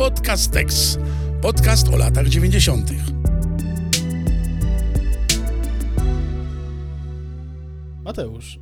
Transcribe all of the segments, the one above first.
Podcastex. Podcast o latach 90. Mateusz,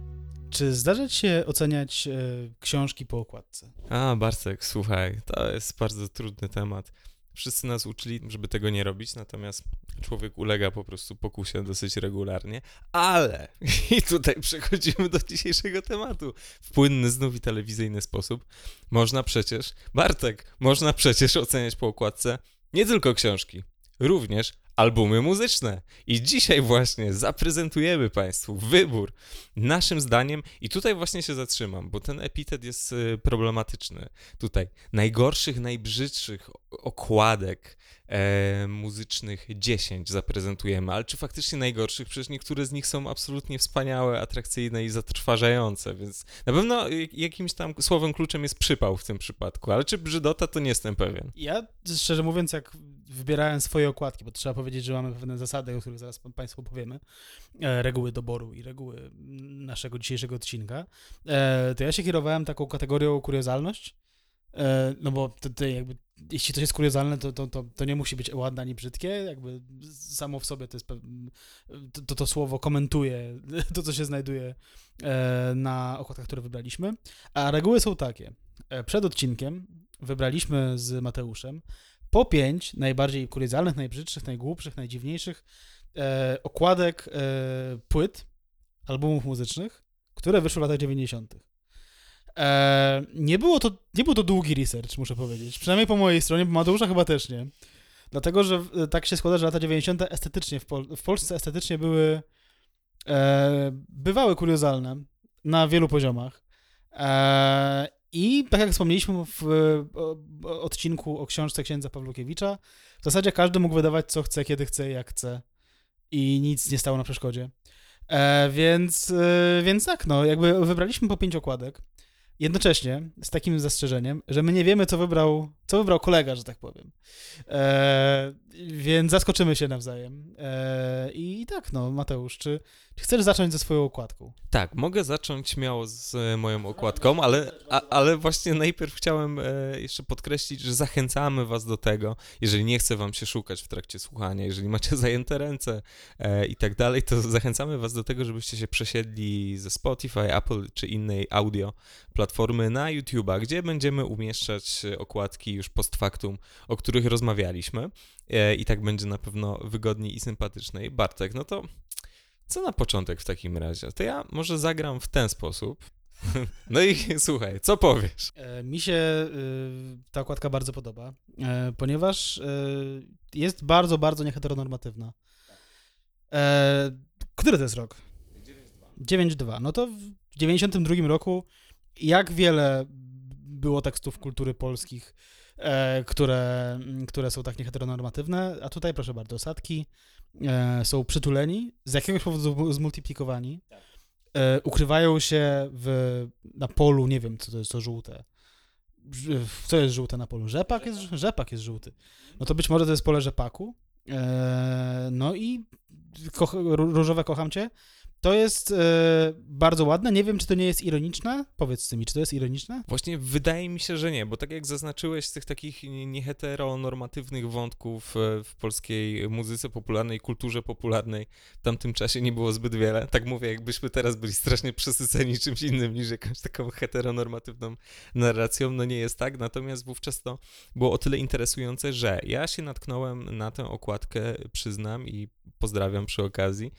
czy zdarza ci się oceniać e, książki po okładce? A, Bartek, słuchaj, to jest bardzo trudny temat. Wszyscy nas uczyli, żeby tego nie robić, natomiast człowiek ulega po prostu pokusie dosyć regularnie. Ale, i tutaj przechodzimy do dzisiejszego tematu, w płynny znów i telewizyjny sposób, można przecież, Bartek, można przecież oceniać po okładce nie tylko książki, również albumy muzyczne. I dzisiaj właśnie zaprezentujemy Państwu wybór naszym zdaniem, i tutaj właśnie się zatrzymam, bo ten epitet jest y, problematyczny. Tutaj najgorszych, najbrzydszych okładek e, muzycznych 10 zaprezentujemy, ale czy faktycznie najgorszych? Przecież niektóre z nich są absolutnie wspaniałe, atrakcyjne i zatrważające, więc na pewno jakimś tam słowem kluczem jest przypał w tym przypadku, ale czy brzydota, to nie jestem pewien. Ja, szczerze mówiąc, jak wybierałem swoje okładki, bo trzeba powiedzieć, że mamy pewne zasady, o których zaraz Państwu powiemy, e, reguły doboru i reguły naszego dzisiejszego odcinka, e, to ja się kierowałem taką kategorią kuriozalność, e, no bo to, to jakby, jeśli coś jest kuriozalne, to, to, to, to, nie musi być ładne ani brzydkie, jakby samo w sobie to jest, to, to, to słowo komentuje to, co się znajduje na okładkach, które wybraliśmy, a reguły są takie. Przed odcinkiem wybraliśmy z Mateuszem po pięć najbardziej kuriozalnych, najbrzydszych, najgłupszych, najdziwniejszych e, okładek e, płyt, albumów muzycznych, które wyszły w latach 90. E, nie, było to, nie był to długi research, muszę powiedzieć. Przynajmniej po mojej stronie, bo Mateusza chyba też nie. Dlatego, że e, tak się składa, że lata 90. estetycznie, w, Pol w Polsce estetycznie były, e, bywały kuriozalne na wielu poziomach. I tak jak wspomnieliśmy w odcinku o książce księdza Pawlukiewicza, w zasadzie każdy mógł wydawać co chce, kiedy chce jak chce. I nic nie stało na przeszkodzie. E, więc, e, więc tak, no, jakby wybraliśmy po pięć okładek. Jednocześnie z takim zastrzeżeniem, że my nie wiemy, co wybrał, co wybrał kolega, że tak powiem. E, więc zaskoczymy się nawzajem. E, I tak, no, Mateusz, czy, czy chcesz zacząć ze swoją okładką? Tak, mogę zacząć śmiało z moją okładką, ale, a, ale właśnie najpierw chciałem e, jeszcze podkreślić, że zachęcamy Was do tego, jeżeli nie chce Wam się szukać w trakcie słuchania, jeżeli macie zajęte ręce e, i tak dalej, to zachęcamy Was do tego, żebyście się przesiedli ze Spotify, Apple czy innej audio platformy na YouTube'a, gdzie będziemy umieszczać okładki już post factum, o których rozmawialiśmy i tak będzie na pewno wygodniej i sympatyczniej. Bartek, no to co na początek w takim razie? To ja może zagram w ten sposób. No i słuchaj, co powiesz? E, mi się y, ta okładka bardzo podoba, e, ponieważ jest bardzo, bardzo nieheteronormatywna. E, który to jest rok? 9.2. No to w 92 roku jak wiele było tekstów kultury polskich e, które, które są tak nieheteronormatywne, a tutaj proszę bardzo, osadki e, są przytuleni, z jakiegoś powodu zmultiplikowani, e, ukrywają się w, na polu, nie wiem, co to jest to żółte. Co jest żółte na polu? Rzepak jest, rzepak jest żółty. No to być może to jest pole rzepaku. E, no i ko różowe kocham cię. To jest e, bardzo ładne. Nie wiem, czy to nie jest ironiczne. Powiedz mi, czy to jest ironiczne? Właśnie wydaje mi się, że nie, bo tak jak zaznaczyłeś z tych takich nieheteronormatywnych wątków e, w polskiej muzyce popularnej, kulturze popularnej w tamtym czasie nie było zbyt wiele. Tak mówię, jakbyśmy teraz byli strasznie przesyceni czymś innym niż jakąś taką heteronormatywną narracją. No nie jest tak, natomiast wówczas to było o tyle interesujące, że ja się natknąłem na tę okładkę, przyznam i pozdrawiam przy okazji.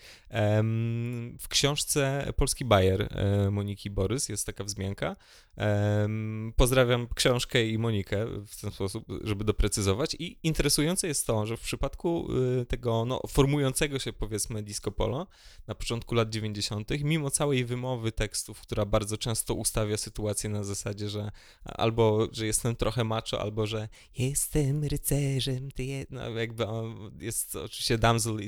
W książce Polski Bayer e, Moniki Borys jest taka wzmianka. Pozdrawiam książkę i Monikę w ten sposób, żeby doprecyzować. I interesujące jest to, że w przypadku y, tego no, formującego się powiedzmy disco polo na początku lat 90., mimo całej wymowy tekstów, która bardzo często ustawia sytuację na zasadzie, że albo, że jestem trochę macho, albo, że jestem rycerzem, ty je... no, jakby jest oczywiście damsel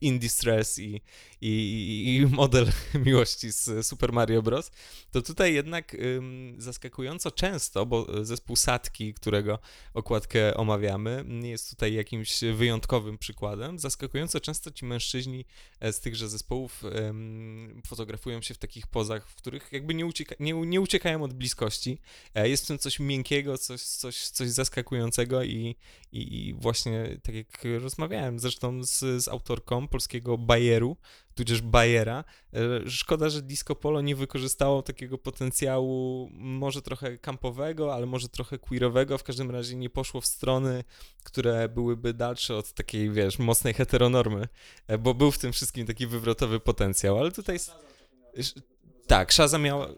in distress i, i, i model miłości z Super Mario Bros., to tutaj jednak zaskakująco często, bo zespół Satki, którego okładkę omawiamy, nie jest tutaj jakimś wyjątkowym przykładem, zaskakująco często ci mężczyźni e, z tychże zespołów fotografują się w takich pozach, w których jakby nie, ucieka, nie, nie uciekają od bliskości. E, jest w tym coś miękkiego, coś, coś, coś zaskakującego i, i, i właśnie tak jak rozmawiałem zresztą z, z polskiego Bayeru, tudzież Bayera. E, szkoda, że Disco Polo nie wykorzystało takiego potencjału może trochę kampowego, ale może trochę queerowego, w każdym razie nie poszło w strony, które byłyby dalsze od takiej, wiesz, mocnej heteronormy, e, bo był w tym wszystkim taki wywrotowy potencjał, ale tutaj... Tak, Shaza miała...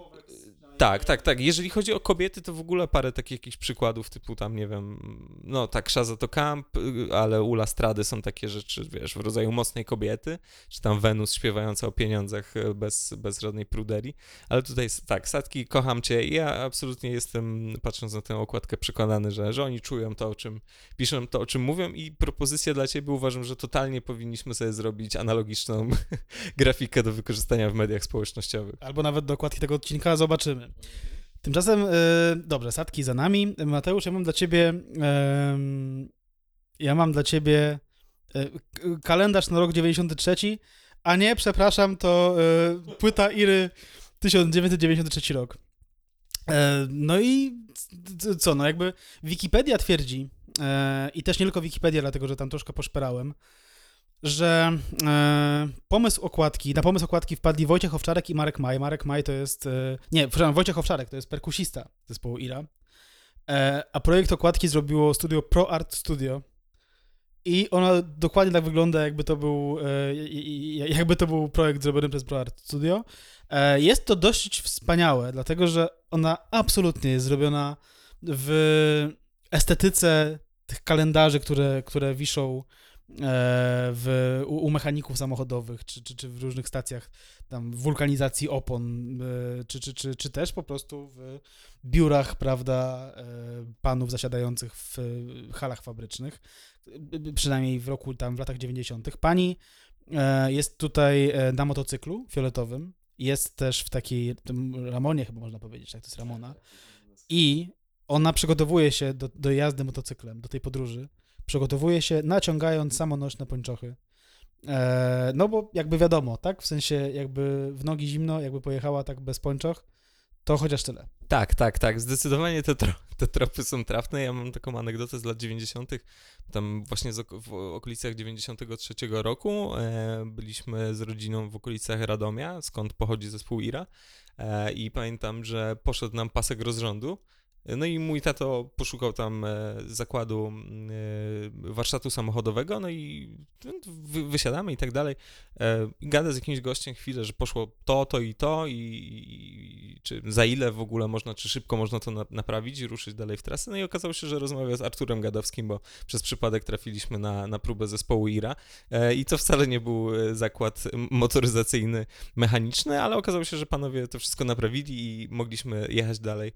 Tak, tak, tak. Jeżeli chodzi o kobiety, to w ogóle parę takich jakichś przykładów, typu tam, nie wiem, no tak, Shaza to Camp, ale u Lastrady są takie rzeczy, wiesz, w rodzaju mocnej kobiety, czy tam Wenus śpiewająca o pieniądzach e, bez, bez żadnej pruderii, ale tutaj tak, Satki, kocham cię i ja absolutnie jestem, patrząc na tę okładkę, przekonany, że, że oni czują to, o czym piszą, to, o czym mówią i propozycja dla ciebie uważam, że totalnie powinniśmy sobie zrobić analogiczną grafikę do wykorzystania w mediach społecznościowych. Albo nawet do okładki tego odcinka zobaczymy. Tymczasem, e, dobrze, sadki za nami. Mateusz, ja mam dla ciebie, ja mam dla ciebie e, kalendarz na rok 93, a nie, przepraszam, to e, płyta Iry 1993 rok. E, no i co, no jakby Wikipedia twierdzi, i też nie tylko Wikipedia, dlatego że tam troszkę poszperałem, że e, pomysł okładki, na pomysł okładki wpadli Wojciech Owczarek i Marek Maj. Marek Maj to jest, e, nie, przepraszam, Wojciech Owczarek to jest perkusista zespołu IRA, e, a projekt okładki zrobiło studio Pro Art Studio i ona dokładnie tak wygląda, jakby to był, e, jakby to był projekt zrobiony przez Pro Art Studio. E, jest to dość wspaniałe, dlatego że ona absolutnie jest zrobiona w estetyce tych kalendarzy, które, które wiszą w, u, u, mechaników samochodowych, czy, czy, czy w różnych stacjach tam wulkanizacji opon, e, czy, czy, czy, czy też po prostu w biurach, prawda, e, panów zasiadających w halach fabrycznych, przynajmniej w roku tam w latach 90. Pani jest tutaj na motocyklu fioletowym, jest też w takiej tym Ramonie chyba można powiedzieć, tak, to jest Ramona i ona przygotowuje się do, do jazdy motocyklem, do tej podróży przygotowuje się naciągając samonośne pończochy. E, no bo jakby wiadomo, tak? W sensie jakby w nogi zimno, jakby pojechała tak bez pończoch, to chociaż tyle. Tak, tak, tak. Zdecydowanie te, tro te tropy są trafne. Ja mam taką anegdotę z lat 90. Tam właśnie w okolicach 93 roku e, byliśmy z rodziną w okolicach Radomia, skąd pochodzi zespół IRA. E, I pamiętam, że poszedł nam pasek rozrządu no i mój tato poszukał tam e, zakładu e, warsztatu samochodowego, no i wysiadamy i tak dalej. E, Gadę z jakimś gościem chwilę, że poszło to, to i to i, czy za ile w ogóle można, czy szybko można to na, naprawić i ruszyć dalej w trasę. No i okazało się, że rozmawia z Arturem Gadowskim, bo przez przypadek trafiliśmy na, na próbę zespołu IRA i to wcale nie był zakład motoryzacyjny, mechaniczny, ale okazało się, że panowie to wszystko naprawili i mogliśmy jechać dalej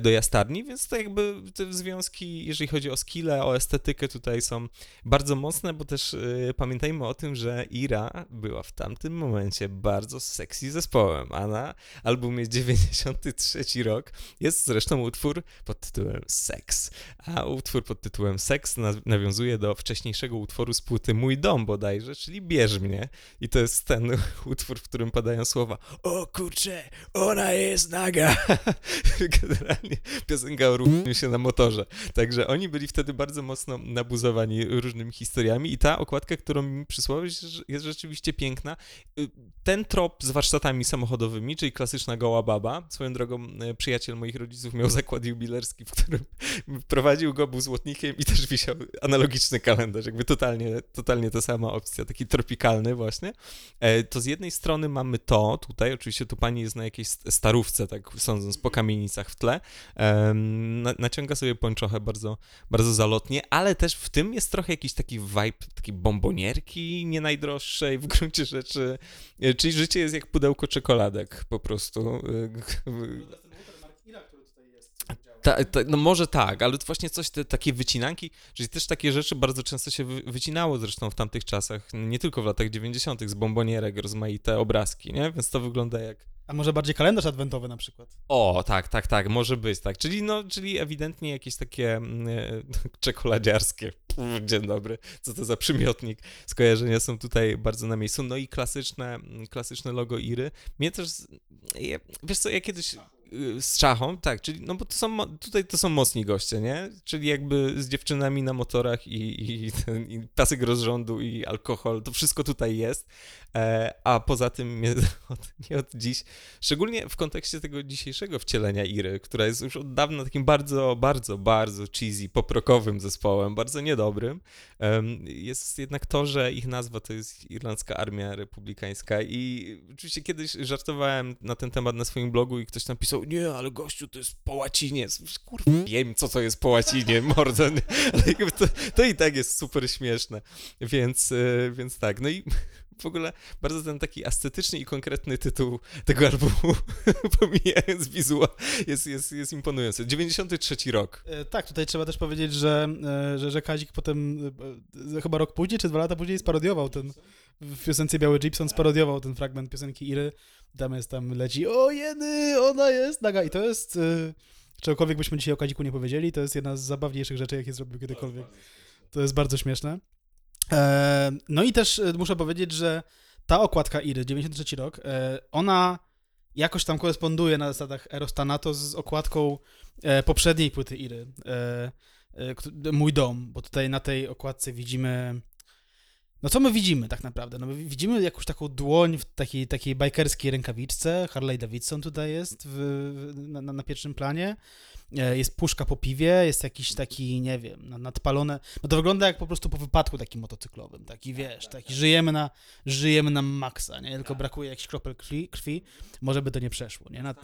do Jastarni więc to jakby te związki, jeżeli chodzi o skille, o estetykę tutaj są bardzo mocne, bo też y, pamiętajmy o tym, że Ira była w tamtym momencie bardzo sexy zespołem, a na albumie 93 rok jest zresztą utwór pod tytułem Sex, a utwór pod tytułem Sex nawiązuje do wcześniejszego utworu z płyty Mój Dom bodajże, czyli Bierz mnie i to jest ten utwór, w którym padają słowa o kurczę, ona jest naga. Generalnie piosenka o ruchaniu się na motorze. Także oni byli wtedy bardzo mocno nabuzowani różnymi historiami i ta okładka, którą mi przysłałeś, jest rzeczywiście piękna. Y, ten trop z warsztatami samochodowymi, czyli klasyczna goła baba, swoją drogą y, przyjaciel moich rodziców miał zakład jubilerski, w którym prowadził go, był złotnikiem i też wisiał analogiczny kalendarz, jakby totalnie, totalnie ta sama opcja, taki tropikalny właśnie. E, to z jednej strony mamy to, tutaj oczywiście tu pani jest na jakiejś starówce, tak sądząc po kamienicach w tle, na, naciąga sobie pończochę bardzo, bardzo zalotnie, ale też w tym jest trochę jakiś taki vibe takiej bombonierki nie najdroższej w gruncie rzeczy, e, czyli życie jest jak pudełko czekoladek po prostu. Ta, ta, no może tak, ale to właśnie coś, te, takie wycinanki, czyli też takie rzeczy bardzo często się wy, wycinało zresztą w tamtych czasach, nie tylko w latach 90. z bombonierek, rozmaite obrazki, nie? Więc to wygląda jak... A może bardziej kalendarz adwentowy na przykład? O, tak, tak, tak, może być, tak. Czyli, no, czyli ewidentnie jakieś takie mm, e, czekoladziarskie. Pff, Dzień dobry, co to za przymiotnik. Skojarzenia są tutaj bardzo na miejscu. No i klasyczne, mm, klasyczne logo Iry. Mnie też, wiesz co, ja kiedyś y, z Czachą, tak, czyli, no bo to są, tutaj to są mocni goście, nie? Czyli jakby z dziewczynami na motorach i, i, ten, i pasek rozrządu i alkohol, to wszystko tutaj jest, e, a poza tym mnie od, nie od dziś, szczególnie w kontekście tego dzisiejszego wcielenia Iry, która jest już od dawna takim bardzo, bardzo, bardzo cheesy, poprokowym zespołem, bardzo niedobrym, em, jest jednak to, że ich nazwa to jest Irlandzka Armia Republikańska i oczywiście kiedyś żartowałem na ten temat na swoim blogu i ktoś napisał, nie, ale gościu, to jest po łacinie. Kurwa, wiem, co to jest po łacinie, mordo, nie? ale to, to i tak jest super śmieszne, więc, e, więc tak, no i w ogóle bardzo ten taki ascetyczny i konkretny tytuł tego albumu, pomijając wizuał, jest, jest, jest imponujący. 93 rok. E, tak, tutaj trzeba też powiedzieć, że, e, że, że Kazik potem, chyba rok później, czy dwa lata później sparodiował ten, w piosence Biały Gibson sparodiował ten fragment piosenki Iry. Jest, tam leci, o jeny, ona jest naga. I to jest, e, czegokolwiek byśmy dzisiaj o Kaziku nie powiedzieli, to jest jedna z zabawniejszych rzeczy, jakie zrobił kiedykolwiek. To jest bardzo śmieszne. E, no i też e, muszę powiedzieć, że ta okładka Iry, 93 rok, e, ona jakoś tam koresponduje na zasadach Eros Thanatos z okładką e, poprzedniej płyty Iry, e, e, Mój dom, bo tutaj na tej okładce widzimy... No co my widzimy tak naprawdę? No my widzimy jakąś taką dłoń w takiej, takiej bajkerskiej rękawiczce, Harley Davidson tutaj jest w, w, na, na pierwszym planie, E, jest puszka po piwie, jest jakiś taki, nie wiem, na- nadpalone, no to wygląda jak po prostu po wypadku takim motocyklowym, taki wiesz, taki żyjemy na, żyjemy na maksa, nie, tylko brakuje jakichś kropel krwi, krwi, może by to nie przeszło, nie, na,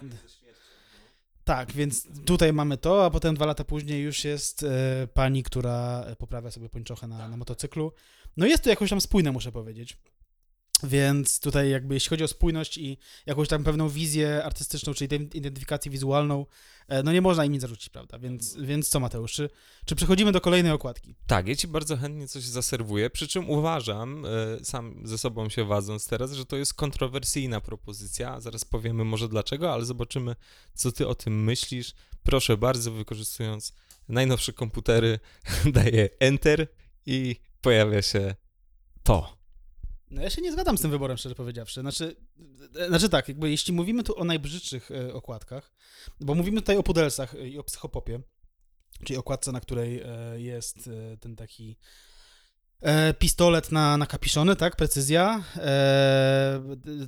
tak, więc tutaj mamy to, a potem dwa lata później już jest e, pani, która poprawia sobie pończochę na, na motocyklu. No jest to jakoś tam spójne, muszę powiedzieć. Więc tutaj jakby jeśli chodzi o spójność i jakąś tam pewną wizję artystyczną, czy ident- identyfikację wizualną, e, no nie można im nic zarzucić, prawda? Więc, więc co Mateusz, czy, czy przechodzimy do kolejnej okładki? Tak, ja ci bardzo chętnie coś zaserwuję, przy czym uważam, e, sam ze sobą się wadząc teraz, że to jest kontrowersyjna propozycja. Zaraz powiemy może dlaczego, ale zobaczymy, co ty o tym myślisz. Proszę bardzo, wykorzystując najnowsze komputery, daję Enter i pojawia się to. No ja się nie zgadzam z tym wyborem, szczerze powiedziawszy. Znaczy, e, znaczy tak, jakby jeśli mówimy tu o najbrzydszych e, okładkach, bo mówimy tutaj o pudelsach i o psychopopie, czyli okładce, na której e, jest ten taki pistolet na, na kapiszony, tak, precyzja, e,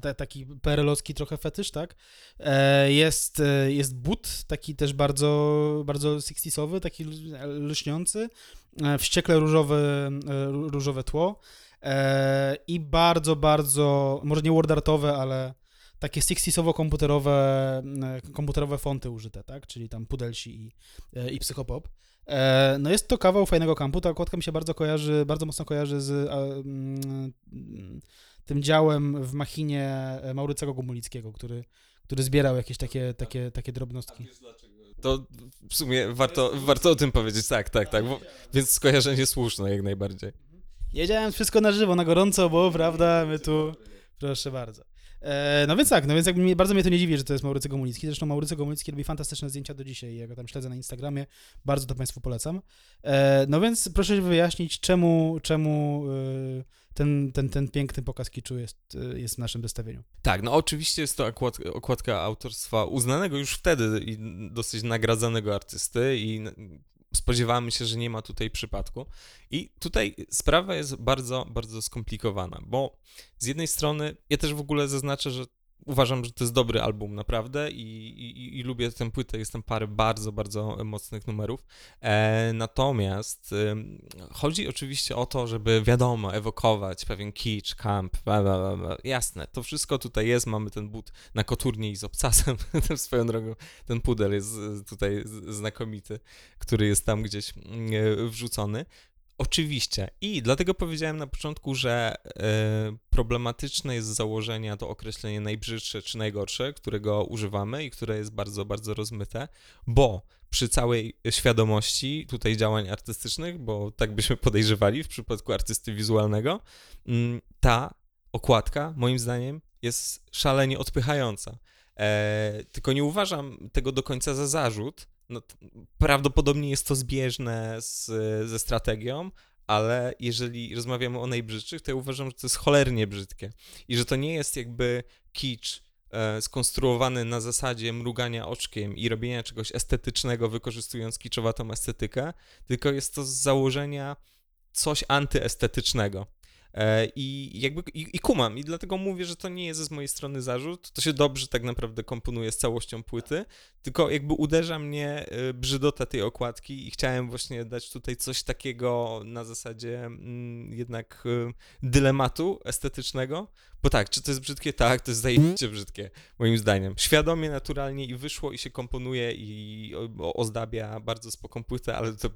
ta, taki perelowski trochę fetysz, tak, e, jest, e, jest but, taki też bardzo, bardzo 60sowy, taki lśniący, e, wściekle różowe, e, ró- różowe tło, E, I bardzo, bardzo, może nie wordartowe, ale takie 60sowo-komputerowe e, komputerowe fonty użyte, tak? Czyli tam Pudelsi i, e, i Psychopop. E, No jest to kawał fajnego kampu. Ta okładka mi się bardzo kojarzy, bardzo mocno kojarzy z mm, tym działem w machinie Maurycego Gumulickiego, który, który zbierał jakieś takie, takie, takie drobnostki. To w sumie warto, warto o tym powiedzieć, tak, tak, tak, bo, więc skojarzenie słuszne jak najbardziej. Jedziałem wszystko na żywo, na gorąco, bo prawda, my tu... Proszę bardzo. E, no więc tak, no więc bardzo mnie to nie dziwi, że to jest Maurycy Gomulicki. Zresztą Maurycy Gomulicki robi fantastyczne zdjęcia do dzisiaj, ja go tam śledzę na Instagramie, bardzo to Państwu polecam. E, no więc proszę wyjaśnić, czemu, czemu e, ten, ten, ten piękny pokaz kiczu jest, jest w naszym zestawieniu. Tak, no oczywiście jest to okładka, okładka autorstwa uznanego już wtedy i dosyć nagradzanego artysty i spodziewamy się, że nie ma tutaj przypadku. I tutaj sprawa jest bardzo, bardzo skomplikowana, bo z jednej strony ja też w ogóle zaznaczę, że uważam, że to jest dobry album naprawdę i, i, i lubię tę płytę, jest tam parę bardzo, bardzo mocnych numerów. E, natomiast ym, chodzi oczywiście o to, żeby wiadomo, ewokować pewien kicz, camp, bla, bla, bla, jasne, to wszystko tutaj jest, mamy ten but na koturnie i z obcasem, swoją drogą ten pudel jest tutaj znakomity, który jest tam gdzieś mm, e, wrzucony. Oczywiście. I dlatego powiedziałem na początku, że e, problematyczne jest z założenia to określenie najbrzydsze czy najgorsze, którego używamy i które jest bardzo, bardzo rozmyte, bo przy całej świadomości tutaj działań artystycznych, bo tak byśmy podejrzewali w przypadku artysty wizualnego, mm, ta okładka, moim zdaniem, jest szalenie odpychająca. E, tylko nie uważam tego do końca za zarzut. No, prawdopodobnie jest to zbieżne z, ze strategią, ale jeżeli rozmawiamy o najbrzydszych, to ja uważam, że to jest cholernie brzydkie i że to nie jest jakby kicz e, skonstruowany na zasadzie mrugania oczkiem i robienia czegoś estetycznego, wykorzystując kiczowatą estetykę, tylko jest to z założenia coś antyestetycznego. E, I jakby i, i, kumam, i dlatego mówię, że to nie jest z mojej strony zarzut. To się dobrze tak naprawdę komponuje z całością płyty, tylko jakby uderza mnie e, brzydota tej okładki i chciałem właśnie dać tutaj coś takiego na zasadzie mm, jednak e, dylematu estetycznego, bo tak, czy to jest brzydkie? Tak, to jest zajebiście brzydkie, moim zdaniem. Świadomie, naturalnie i wyszło i się komponuje i ozdabia bardzo spoko płytę, ale to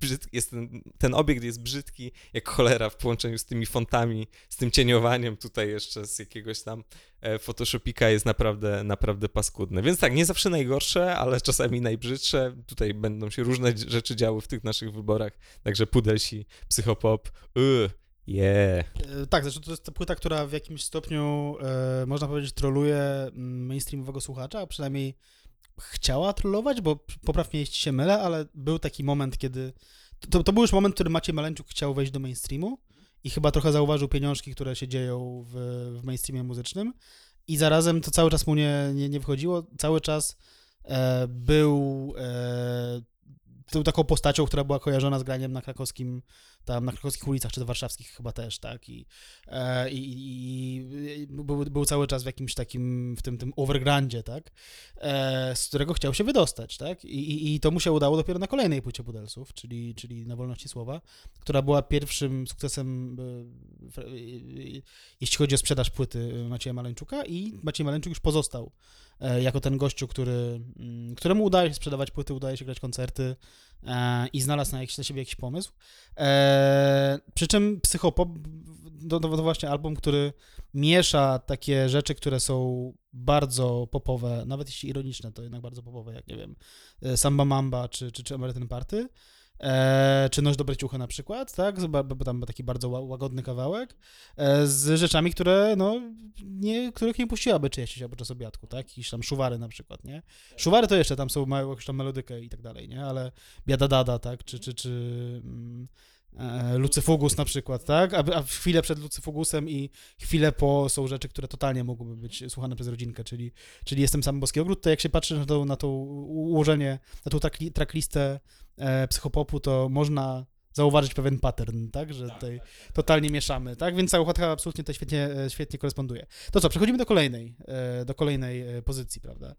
brzydki, jest ten, ten obiekt jest brzydki jak cholera w połączeniu z tymi fontami, z tym cieniowaniem tutaj jeszcze z jakiegoś tam e, Photoshopika jest naprawdę, naprawdę paskudne. Więc tak, nie zawsze najgorsze, ale czasami najbrzydsze. Tutaj będą się różne rzeczy działy w tych naszych wyborach, także Pudelsi, Psychopop, yy, Yeah. Tak, zresztą to jest ta płyta, która w jakimś stopniu, e, można powiedzieć, troluje mm, mainstreamowego słuchacza, a przynajmniej chciała trollować, bo poprawnie jeśli się mylę, ale był taki moment, kiedy... To, to był już moment, w którym Maciej Maleńczuk chciał wejść do mainstreamu i chyba trochę zauważył pieniążki, które się dzieją w, w mainstreamie muzycznym i zarazem to cały czas mu nie, nie, nie wchodziło, cały czas e, był e, tą taką postacią, która była kojarzona z graniem na krakowskim, tam na krakowskich ulicach, czy to warszawskich chyba też, tak, i, e, i, i był, był, cały czas w jakimś takim, w tym, tym overgrandzie, tak, e, z którego chciał się wydostać, tak, I, i, i to mu się udało dopiero na kolejnej płycie Pudelsów, czyli, czyli na Wolności Słowa, która była pierwszym sukcesem, e, jeśli chodzi o sprzedaż płyty Macieja Maleńczuka i Maciej Maleńczuk już pozostał jako ten gościu, który, mm, któremu udaje się sprzedawać płyty, udaje się grać koncerty e, i znalazł na, jakiś, na siebie jakiś pomysł. E, przy czym Psychopop to, to właśnie album, który miesza takie rzeczy, które są bardzo popowe, nawet jeśli ironiczne, to jednak bardzo popowe, jak nie wiem, Samba Mamba czy, czy, czy American Party, e, czy Noś Dobre Ciuchy na przykład, tak, bo, tam taki bardzo łagodny kawałek, e, z rzeczami, które, no, nie, których nie puściłaby czyjaś się podczas obiadku, tak, jakieś tam szuwary na przykład, nie, szuwary to jeszcze tam są, mają jakąś tam melodykę i tak dalej, nie, ale Biada Dada, tak, czy, czy, czy mm, Lucyfugus na przykład, tak? A, a chwilę przed Lucyfugusem i chwilę po są rzeczy, które totalnie mogłyby być słuchane przez rodzinkę, czyli, czyli Jestem sam Boski Ogród, to jak się patrzy na to, na to ułożenie, na tą tracklistę e, psychopopu, to można zauważyć pewien pattern, tak, że tak, tutaj tak, tak. totalnie mieszamy, tak, więc cała okładka absolutnie to świetnie, e, świetnie koresponduje. To co, przechodzimy do kolejnej, e, do kolejnej e, pozycji, prawda.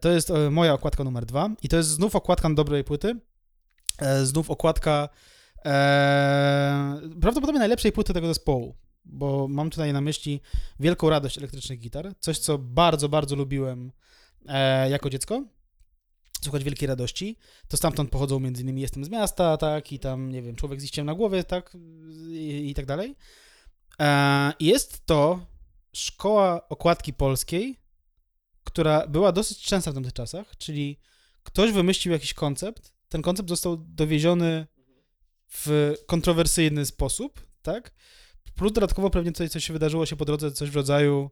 To jest moja okładka numer dwa i to jest znów okładka dobrej płyty, znów okładka e, prawdopodobnie najlepszej płyty tego zespołu, bo mam tutaj na myśli wielką radość elektrycznych gitar, coś co bardzo, bardzo lubiłem e, jako dziecko, słuchać wielkiej radości, to stamtąd pochodzą między innymi Jestem z miasta, tak, i tam, nie wiem, Człowiek z liściem na głowie, tak, i, i tak dalej. E, jest to szkoła okładki polskiej, która była dosyć częsta w tamtych czasach, czyli ktoś wymyślił jakiś koncept, ten koncept został dowieziony w kontrowersyjny sposób, tak, plus dodatkowo pewnie coś, coś się wydarzyło się po drodze, coś w rodzaju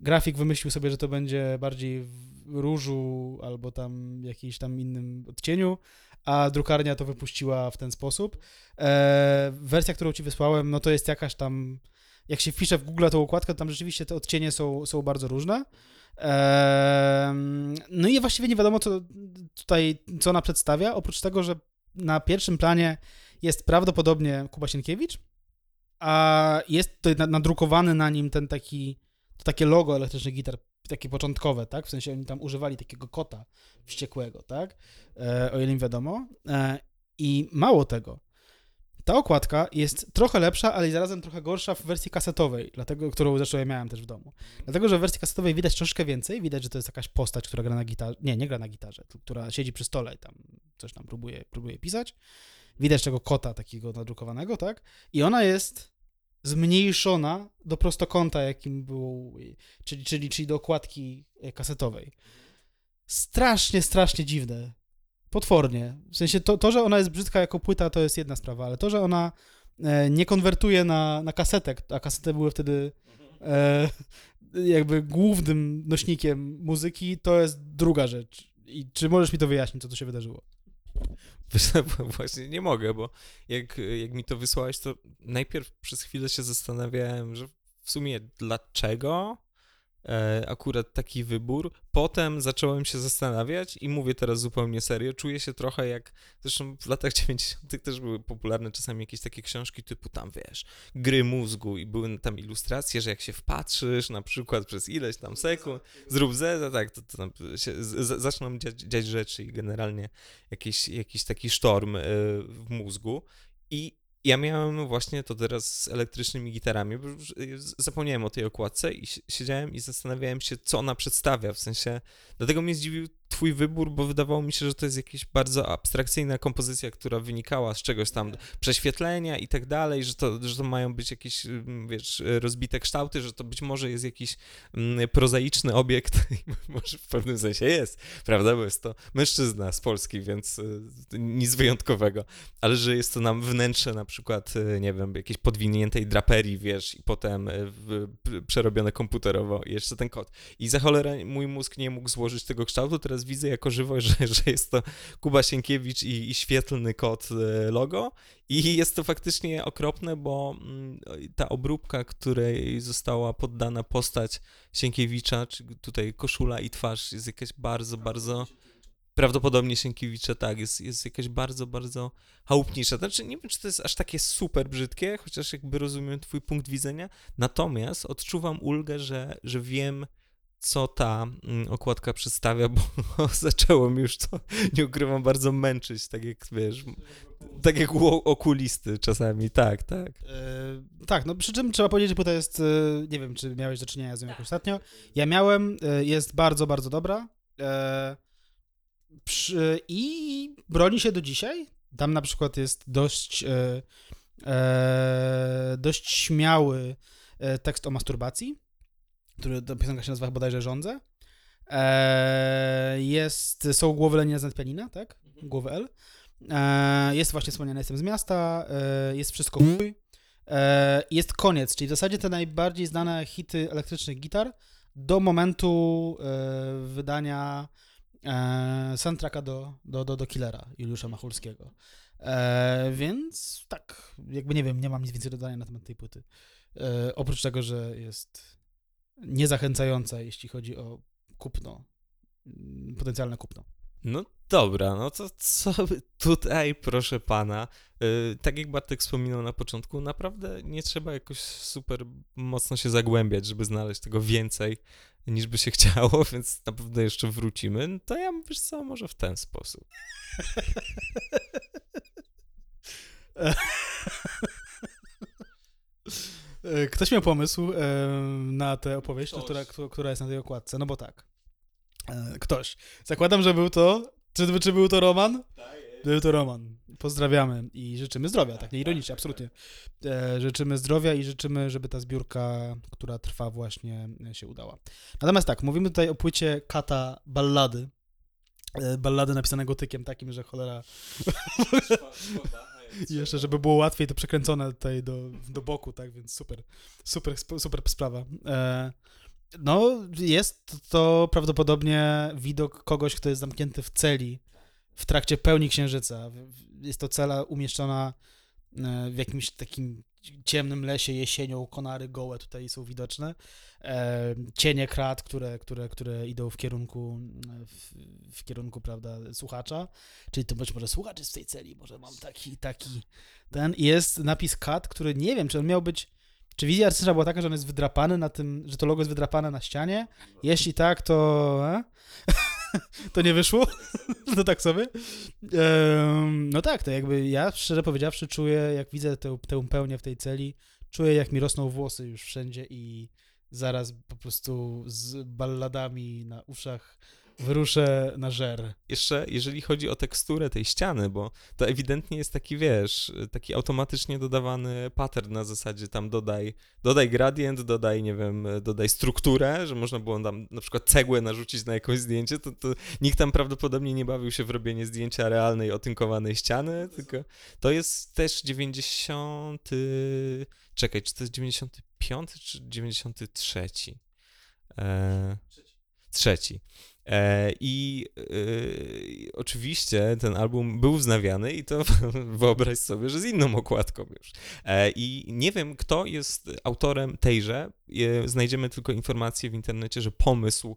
grafik wymyślił sobie, że to będzie bardziej różu albo tam jakiś tam innym odcieniu, a drukarnia to wypuściła w ten sposób. E, wersja, którą ci wysłałem, no to jest jakaś tam, jak się wpisze w Google tą układkę, to tam rzeczywiście te odcienie są, są bardzo różne. E, no i właściwie nie wiadomo, co tutaj, co ona przedstawia, oprócz tego, że na pierwszym planie jest prawdopodobnie Kuba Sienkiewicz, a jest tutaj nadrukowany na nim ten taki, to takie logo elektrycznych gitar takie początkowe, tak? W sensie oni tam używali takiego kota wściekłego, tak? E, o ile im wiadomo. E, I mało tego, ta okładka jest trochę lepsza, ale zarazem trochę gorsza w wersji kasetowej, dlatego, którą zresztą ja miałem też w domu. Dlatego, że w wersji kasetowej widać troszkę więcej, widać, że to jest jakaś postać, która gra na gitarze, nie, nie gra na gitarze, która siedzi przy stole i tam coś tam próbuje, próbuje pisać. Widać tego kota takiego nadrukowanego, tak? I ona jest zmniejszona do prostokąta, jakim był, czyli, czyli, czyli do okładki e, kasetowej. Strasznie, strasznie dziwne. Potwornie. W sensie to, to, że ona jest brzydka jako płyta, to jest jedna sprawa, ale to, że ona e, nie konwertuje na, na kasetek, a kasety były wtedy e, jakby głównym nośnikiem muzyki, to jest druga rzecz. I czy możesz mi to wyjaśnić, co tu się wydarzyło? Właśnie nie mogę, bo jak, jak mi to wysłałeś, to najpierw przez chwilę się zastanawiałem, że w sumie dlaczego akurat taki wybór. Potem zacząłem się zastanawiać i mówię teraz zupełnie serio, czuję się trochę jak, zresztą w latach 90. też były popularne czasami jakieś takie książki typu tam, wiesz, gry mózgu i były tam ilustracje, że jak się wpatrzysz na przykład przez ileś tam sekund, zrób Z, tak, to, to tam się, z, zaczną dziać, dziać rzeczy i generalnie jakiś, jakiś taki sztorm y, w mózgu i ja miałem właśnie to teraz z elektrycznymi gitarami, y, zapomniałem o tej okładce i siedziałem i zastanawiałem się, co ona przedstawia, w sensie, dlatego mnie zdziwił twój wybór, bo wydawało mi się, że to jest jakaś bardzo abstrakcyjna kompozycja, która wynikała z czegoś tam, prześwietlenia i tak dalej, że to, że to mają być jakieś, mm, wiesz, rozbite kształty, że to być może jest jakiś mm, prozaiczny obiekt, może w pewnym sensie jest, prawda, bo jest to mężczyzna z Polski, więc y, nic wyjątkowego, ale że jest to nam wnętrze na przykład, y, nie wiem, jakiejś podwiniętej draperii, wiesz, i potem y, przerobione komputerowo i jeszcze ten kod. I za cholerę mój mózg nie mógł złożyć tego kształtu, teraz widzę jako żywo, że, że jest to Kuba Sienkiewicz i, i świetlny kod e, logo i jest to faktycznie okropne, bo mm, ta obróbka, której została poddana postać Sienkiewicza, czy tutaj koszula i twarz jest jakaś bardzo, bardzo prawdopodobnie Sienkiewicza, tak, jest, jest jakaś bardzo, bardzo chałupnicza. Znaczy, nie wiem, czy to jest aż takie super brzydkie, chociaż jakby rozumiem twój punkt widzenia, natomiast odczuwam ulgę, że, że wiem, co ta mm, okładka przedstawia, bo zaczęło mi już to, nie ukrywam, bardzo męczyć, tak jak wiesz, tak jak u okulisty czasami, tak, tak. E, tak, no przy czym trzeba powiedzieć, że płyta jest, e, nie wiem, czy miałeś do czynienia z nią jakoś ostatnio, ja miałem, e, jest bardzo, bardzo dobra. E, przy, i broni się do dzisiaj, tam na przykład jest dość, e, e, dość śmiały tekst o masturbacji, który ta piosenka się nazywa bodajże Rządzę. Eee, jest, są głowy Lenina z pianina, tak? Mhm. Głowy L. Eee, jest właśnie wspomniane Jestem z miasta, eee, jest wszystko mój. Eee, jest koniec, czyli w zasadzie te najbardziej znane hity elektrycznych gitar do momentu wydania e, soundtracka do, do, do, do Killera Juliusza Machulskiego. Więc tak, jakby nie wiem, nie mam nic więcej do dodania na temat tej płyty. Oprócz tego, że jest niezachęcająca, jeśli chodzi o kupno, potencjalne kupno. No dobra, no to co tutaj, proszę pana, yy, tak jak Bartek wspominał na początku, naprawdę nie trzeba jakoś super mocno się zagłębiać, żeby znaleźć tego więcej niż by się chciało, więc na pewno jeszcze wrócimy. To ja, wiesz co, może w ten sposób. E, ktoś miał pomysł e, na tę opowieść, która, która jest na tej okładce, no bo tak. E, ktoś. Zakładam, że był to. Czy, czy był to Roman? Tak. Był to Roman. Pozdrawiamy i życzymy zdrowia, tak, nie ironicznie, absolutnie. życzymy zdrowia i życzymy, żeby ta zbiórka, która trwa właśnie, się udała. Natomiast tak, mówimy tutaj o płycie Kata Ballady. ballady napisane gotykiem takim, że cholera. I jeszcze, żeby było łatwiej, to przekręcone tutaj do, do boku, tak, więc super, super, super sprawa. E, no, jest to prawdopodobnie widok kogoś, kto jest zamknięty w celi w trakcie pełni księżyca. Jest to cela umieszczona e, w jakimś takim ciemnym lesie jesienią, konary gołe tutaj są widoczne. E, cienie krat, które, które, które idą w kierunku, w, w, kierunku, prawda, słuchacza. Czyli to być może słuchacz jest w tej celi, może mam taki, taki, ten. Jest napis kat, który nie wiem, czy on miał być, czy wizja artystyczna była taka, że on jest wydrapany na tym, że to logo jest wydrapane na ścianie? Jeśli tak, to... E? to nie wyszło? to tak sobie? No tak, to jakby ja szczerze powiedziawszy czuję, jak widzę tę, tę pełnię w tej celi, czuję jak mi rosną włosy już wszędzie i zaraz po prostu z balladami na uszach wyruszę na żer. Jeszcze jeżeli chodzi o teksturę tej ściany, bo to ewidentnie jest taki, wiesz, taki automatycznie dodawany pattern na zasadzie tam dodaj, dodaj gradient, dodaj, nie wiem, dodaj strukturę, że można było tam na przykład cegłę narzucić na jakieś zdjęcie, to, to nikt tam prawdopodobnie nie bawił się w robienie zdjęcia realnej, otynkowanej ściany, tylko to jest też 90... Czekaj, czy to jest 95 czy 93? E, trzeci. E, I e, oczywiście ten album był wznawiany i to wyobraź sobie, że z inną okładką już. E, I nie wiem, kto jest autorem tejże. Znajdziemy tylko informację w internecie, że pomysł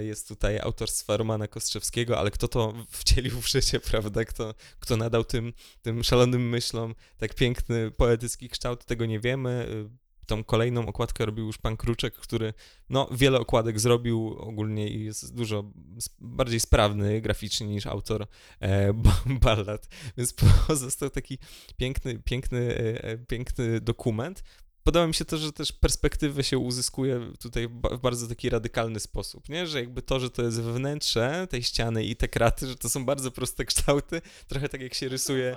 jest tutaj autorstwa Romana Kostrzewskiego, ale kto to wcielił w życie, prawda? Kto, kto nadał tym, tym szalonym myślom tak piękny, poetycki kształt, tego nie wiemy tą kolejną okładkę robił już pan Kruczek, który no, wiele okładek zrobił ogólnie i jest dużo bardziej sprawny graficznie niż autor e, ballad, więc pozostał taki piękny, piękny, e, e piękny dokument. Podoba mi się to, że też perspektywę się uzyskuje tutaj w bardzo taki radykalny sposób, nie? Że jakby to, że to jest wnętrze tej ściany i te kraty, że to są bardzo proste kształty, trochę tak jak się rysuje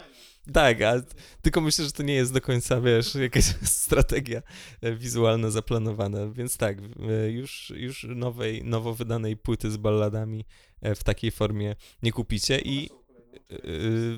tak, a tylko myślę, że to nie jest do końca, wiesz, jakaś strategia e, wizualna zaplanowana, więc tak, e, już, już nowej, nowo wydanej płyty z balladami e, w takiej formie nie kupicie i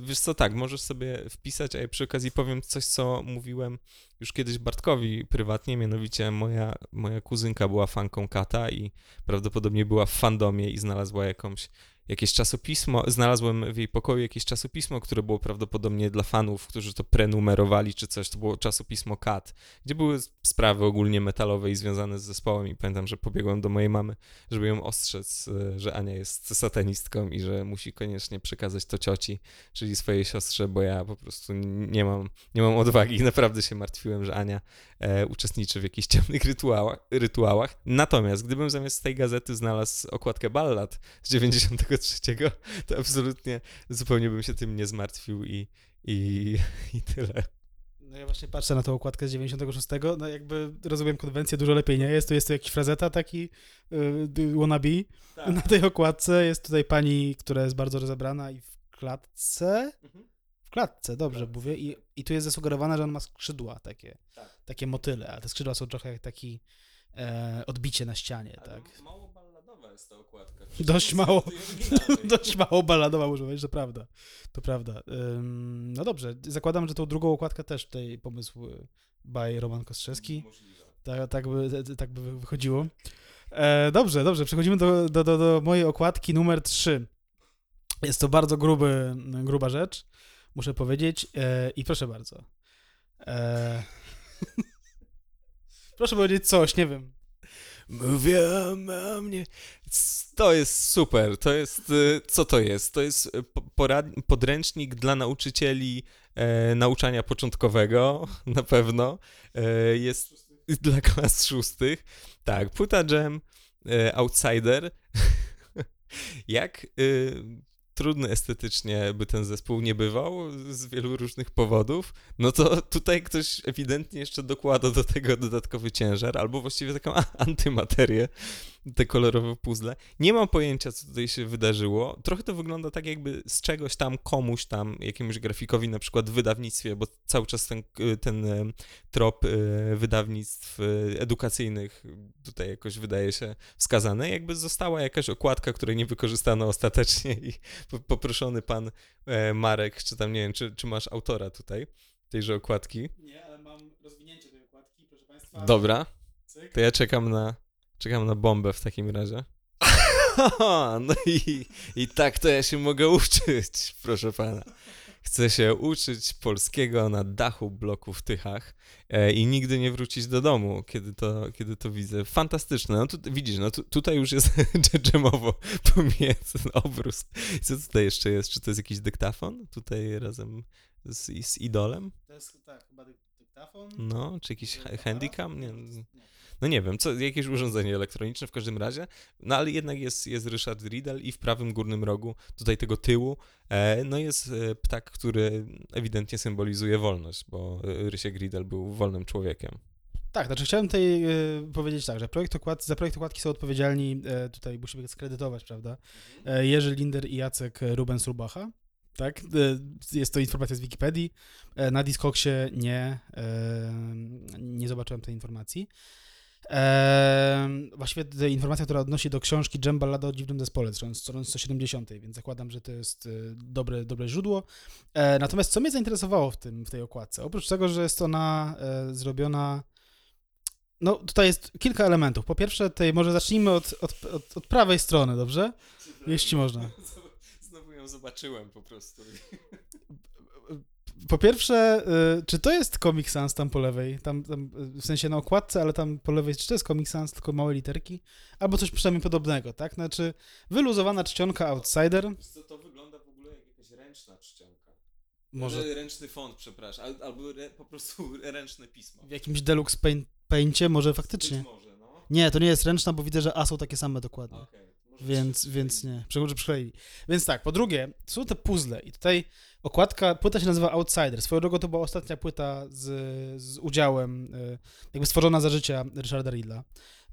wiesz co, tak, możesz sobie wpisać, a ja przy okazji powiem coś, co mówiłem już kiedyś Bartkowi prywatnie, mianowicie moja, moja kuzynka była fanką Kata i prawdopodobnie była w fandomie i znalazła jakąś jakieś czasopismo, znalazłem w jej pokoju jakieś czasopismo, które było prawdopodobnie dla fanów, którzy to prenumerowali czy coś, to było czasopismo Kat, gdzie były sprawy ogólnie metalowe i związane z zespołem i pamiętam, że pobiegłem do mojej mamy, żeby ją ostrzec, e, że Ania jest satanistką i że musi koniecznie przekazać to cioci, czyli swojej siostrze, bo ja po prostu nie mam, nie mam odwagi i naprawdę się martwiłem, że Ania e, uczestniczy w jakichś ciemnych rytuałach, rytuałach. Natomiast gdybym zamiast tej gazety znalazł okładkę ballad z 93, to absolutnie zupełnie bym się tym nie zmartwił i, i, i tyle. No ja właśnie patrzę na tą okładkę z 96, no jakby rozumiem konwencję dużo lepiej nie jest, to jest to jakiś frazeta taki yy, wannabe. Tak. Na tej okładce jest tutaj pani, która jest bardzo rozebrana i w klatce. Mhm. W klatce, dobrze tak. mówię. I, I tu jest zasugerowane, że on ma skrzydła takie, tak. takie motyle, a te skrzydła są trochę jak taki e, odbicie na ścianie, Ale tak. Mało balladowa jest ta okładka. Dość mało, dość mało balladowa muszę powiedzieć, to prawda. To prawda. Ym, no dobrze, zakładam, że tą drugą okładkę też tutaj pomysł y, by Roman Kostrzewski. Tak, tak, by, tak by wychodziło. E, dobrze, dobrze, przechodzimy do, do, do, do mojej okładki numer 3. Jest to bardzo gruby, gruba rzecz, muszę powiedzieć. E, I proszę bardzo. E, proszę powiedzieć coś, nie wiem. Mówię o mnie. To jest super. To jest. Y, co to jest? To jest y, porad, podręcznik dla nauczycieli e, nauczania początkowego, na pewno. E, jest dla klas szóstych. Tak, płyta Jam, e, Outsider. Jak. Trudny estetycznie by ten zespół nie bywał z wielu różnych powodów, no to tutaj ktoś ewidentnie jeszcze dokłada do tego dodatkowy ciężar, albo właściwie taką antymaterię, te kolorowe puzzle. Nie mam pojęcia, co tutaj się wydarzyło. Trochę to wygląda tak, jakby z czegoś tam komuś tam, jakiemuś grafikowi, na przykład w wydawnictwie, bo cały czas ten, ten e, trop e, wydawnictw e, edukacyjnych tutaj jakoś wydaje się wskazany. Jakby została jakaś okładka, której nie wykorzystano ostatecznie i poproszony pan Marek, czy tam nie wiem, czy, czy masz autora tutaj tejże okładki? Nie, ale mam rozwinięcie tej okładki, proszę państwa. Dobra. To ja czekam na Czekam na bombę w takim razie. No i, i tak to ja się mogę uczyć, proszę pana. Chcę się uczyć polskiego na dachu bloku w Tychach e, i nigdy nie wrócić do domu, kiedy to, kiedy to widzę. Fantastyczne. No tu, widzisz, no tu, tutaj już jest dżemowo pomiędzy obrus. Co tutaj jeszcze jest? Czy to jest jakiś dyktafon? Tutaj razem z, z idolem? To jest, tak, chyba dyktafon. No, czy jakiś handicam? Nie. nie no nie wiem, co, jakieś urządzenie elektroniczne w każdym razie, no ale jednak jest, jest Richard Riddle i w prawym górnym rogu, tutaj tego tyłu, e, no jest e, ptak, który ewidentnie symbolizuje wolność, bo e, Rysiek Riddle był wolnym człowiekiem. Tak, znaczy chciałem tutaj powiedzieć tak, że projekt okład, za projekt okładki są odpowiedzialni, tutaj musimy skredytować, prawda, Jerzy Linder i Jacek Rubens Rubacha. Tak, jest to informacja z Wikipedii. Na Discogsie nie, nie zobaczyłem tej informacji. E, właściwie to informacja, która odnosi do książki Dżem Ballada o dziwnym zespole, strony 170, więc zakładam, że to jest e, dobre, dobre źródło. E, natomiast co mnie zainteresowało w, tym, w tej okładce? Oprócz tego, że jest ona e, zrobiona no, tutaj jest kilka elementów. Po pierwsze, tutaj może zacznijmy od, od, od, od prawej strony, dobrze? Jeśli można. Znowu ją zobaczyłem po prostu. Po pierwsze, y, czy to jest Comic Sans tam po lewej? Tam, tam, y, w sensie na okładce, ale tam po lewej, czy to jest Comic Sans, tylko małe literki? Albo coś przynajmniej podobnego, tak? Znaczy, wyluzowana czcionka Outsider. Co, to wygląda w ogóle jak jakaś ręczna czcionka. Może Ręczny font, przepraszam, al- albo re, po prostu ręczne pismo. w jakimś Deluxe paint, Paincie, może faktycznie. Być może, no. Nie, to nie jest ręczna, bo widzę, że A są takie same dokładnie. Może Więc, więc nie, Prze- że przykleili. Więc tak, po drugie, są te puzzle i tutaj okładka, płyta się nazywa Outsider. Swoją drogą to była ostatnia płyta z, z udziałem, e, jakby stworzona za życia Richarda Riddla.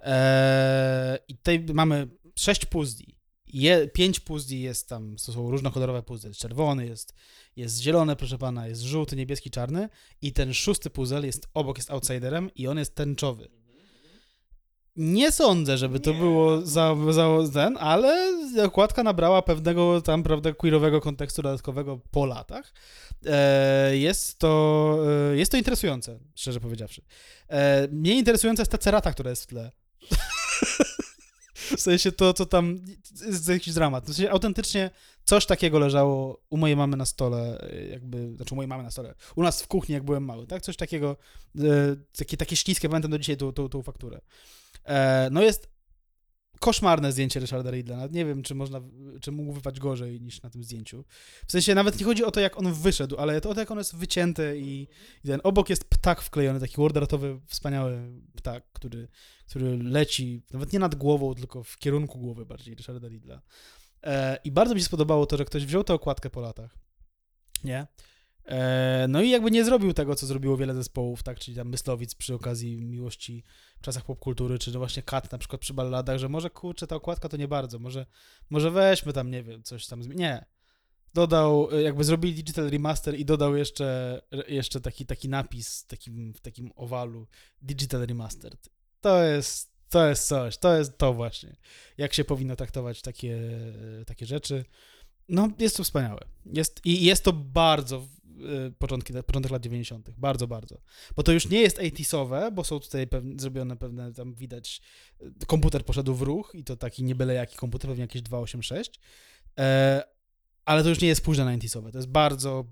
Eee, I tutaj mamy sześć puzli. Je, pięć puzli jest tam, to są różnokolorowe puzzle. Jest czerwony, jest, jest zielony, proszę pana, jest żółty, niebieski, czarny. I ten szósty puzzle jest obok, jest outsiderem i on jest tęczowy. Nie sądzę, żeby to Nie. było za, za ten, ale okładka nabrała pewnego tam, prawda, queerowego kontekstu dodatkowego po latach. E, jest, to, e, jest to interesujące, szczerze powiedziawszy. E, mnie interesująca jest ta cerata, która jest w tle. w sensie to, co tam jest jakiś dramat. W sensie autentycznie coś takiego leżało u mojej mamy na stole, jakby, znaczy u mojej mamy na stole, u nas w kuchni, jak byłem mały, tak? Coś takiego, e, takie, takie śliskie, pamiętam do dzisiaj tą, tą, tą fakturę. E, no jest koszmarne zdjęcie Richarda Riddla. Nawet nie wiem, czy można, czy mógł wypaść gorzej niż na tym zdjęciu. W sensie nawet nie chodzi o to, jak on wyszedł, ale to jak on jest wycięty i, i ten obok jest ptak wklejony, taki wordratowy, wspaniały ptak, który, który leci nawet nie nad głową, tylko w kierunku głowy bardziej Richarda Riddla. E, I bardzo mi się spodobało to, że ktoś wziął tę okładkę po latach. Nie? E, no i jakby nie zrobił tego, co zrobiło wiele zespołów, tak, czyli tam Myslowic przy okazji miłości w czasach popkultury, czy no właśnie Kat na przykład przy balladach, że może kurczę, ta okładka to nie bardzo, może, może weźmy tam, nie wiem, coś tam, nie. Dodał, e, jakby zrobili digital remaster i dodał jeszcze, jeszcze taki, taki napis w takim, w takim owalu digital remastered. To jest, to jest coś, to jest to właśnie, jak się powinno traktować takie, takie rzeczy. No, jest to wspaniałe. Jest, I jest to bardzo początki, początek lat 90. Bardzo, bardzo. Bo to już nie jest 80sowe, bo są tutaj pewne, zrobione pewne, tam widać, y, komputer poszedł w ruch i to taki nie byle jaki komputer, pewnie jakieś 286. E, ale to już nie jest późne 90sowe. To jest bardzo,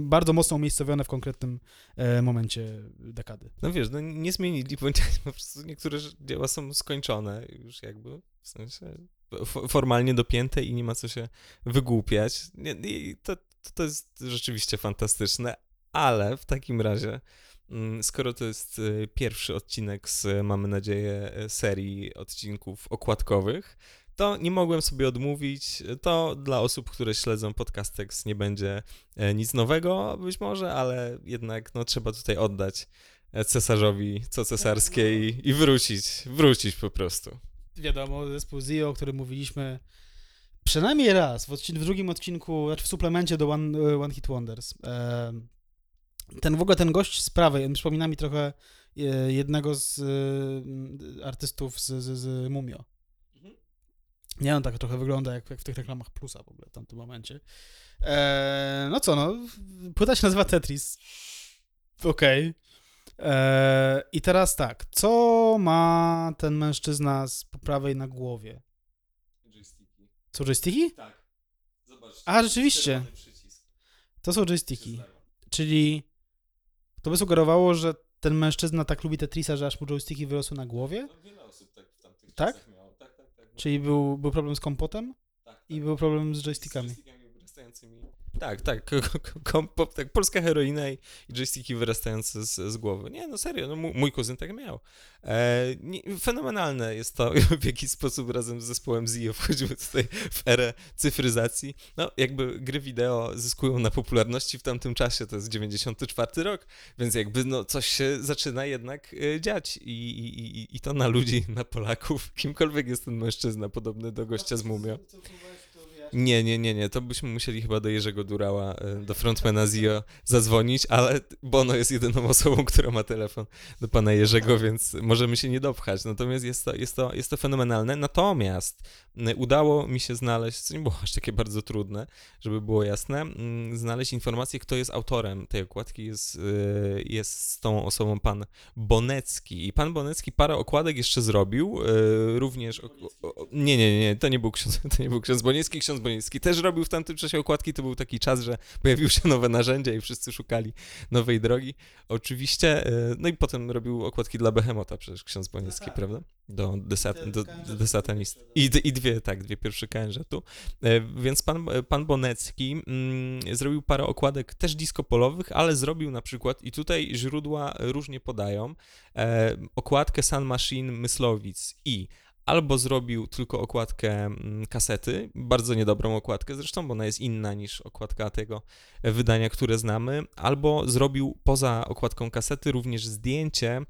bardzo mocno umiejscowione w konkretnym e, momencie dekady. No wiesz, no nie zmienili, bo po prostu niektóre dzieła są skończone już jakby, w sensie formalnie dopięte i nie ma co się wygłupiać. Nie, to, to, to jest rzeczywiście fantastyczne, ale w takim razie, mm, skoro to jest y, pierwszy odcinek z, mamy nadzieję, y, serii odcinków okładkowych, to nie mogłem sobie odmówić. To dla osób, które śledzą podcast nie będzie e, nic nowego być może, ale jednak no, trzeba tutaj oddać e, cesarzowi co cesarskie i, i wrócić, wrócić po prostu. wiadomo, zespół Zio, o którym mówiliśmy przynajmniej raz w, odcin- w drugim odcinku, znaczy w suplemencie do One, e, One Hit Wonders. Em, Ten w ogóle ten gość z prawej, on przypomina mi trochę e, jednego z e, artystów z, z, z Mumio. Nie, on tak trochę wygląda jak, jak w tych reklamach Plusa w ogóle w tamtym momencie. E, no co, no, płyta się nazywa Tetris. Okej. E, I teraz tak, co ma ten mężczyzna z po prawej na głowie? Co, joysticki? Tak. Zobacz. A, rzeczywiście. To są joysticki. Czyli to by sugerowało, że ten mężczyzna tak lubi Tetrisa, że aż mu joysticki wyrosły na głowie? No, wiele osób tak w tamtych Tak? czasach miało. Tak, tak, tak. Czyli był, był problem z kompotem tak, i był problem z joystickami. Z joystickami wyrastającymi Tak, tak, tak polska heroina i, joysticki wyrastające z, z głowy. Nie, no serio, no, mój, kuzyn tak miał. E, nie, fenomenalne jest to, w jaki sposób razem z zespołem Zio wchodzimy tutaj w erę cyfryzacji. No, jakby gry wideo zyskują na popularności w tamtym czasie, to jest 94 rok, więc jakby no, coś się zaczyna jednak e, dziać I, i, i, to na ludzi, na Polaków, kimkolwiek jest ten mężczyzna podobny do gościa z Mumio. Nie, nie, nie, nie, to byśmy musieli chyba do Jerzego Durała, e, do frontmana Zio zadzwonić, ale Bono jest jedyną osobą, która ma telefon do pana Jerzego, więc możemy się nie dopchać. Natomiast jest to, jest to, jest to fenomenalne. Natomiast udało mi się znaleźć, co nie było aż takie bardzo trudne, żeby było jasne, znaleźć informację, kto jest autorem tej okładki. Jest, y, jest z tą osobą pan Bonecki. I pan Bonecki parę okładek jeszcze zrobił, y, również... O, o, nie, nie, nie, to nie był ksiądz, to nie był ksiądz Boniecki, ksiądz Boniecki też robił w tamtym czasie okładki, to był taki czas, że pojawiły się nowe narzędzia i wszyscy szukali nowej drogi. Oczywiście, y, no i potem robił okładki dla Behemota przecież ksiądz Boniecki, tak. prawda? Do, desat, do, do desatanist. I, I dwie, tak, dwie pierwsze KNZ-u. E, Więc pan, pan Bonecki mm, zrobił parę okładek też disco-polowych, ale zrobił na przykład, i tutaj źródła różnie podają, e, okładkę Sun Machine Myslowic i albo zrobił tylko okładkę mm, kasety, bardzo niedobrą okładkę zresztą, bo ona jest inna niż okładka tego wydania, które znamy, albo zrobił poza okładką kasety również zdjęcie,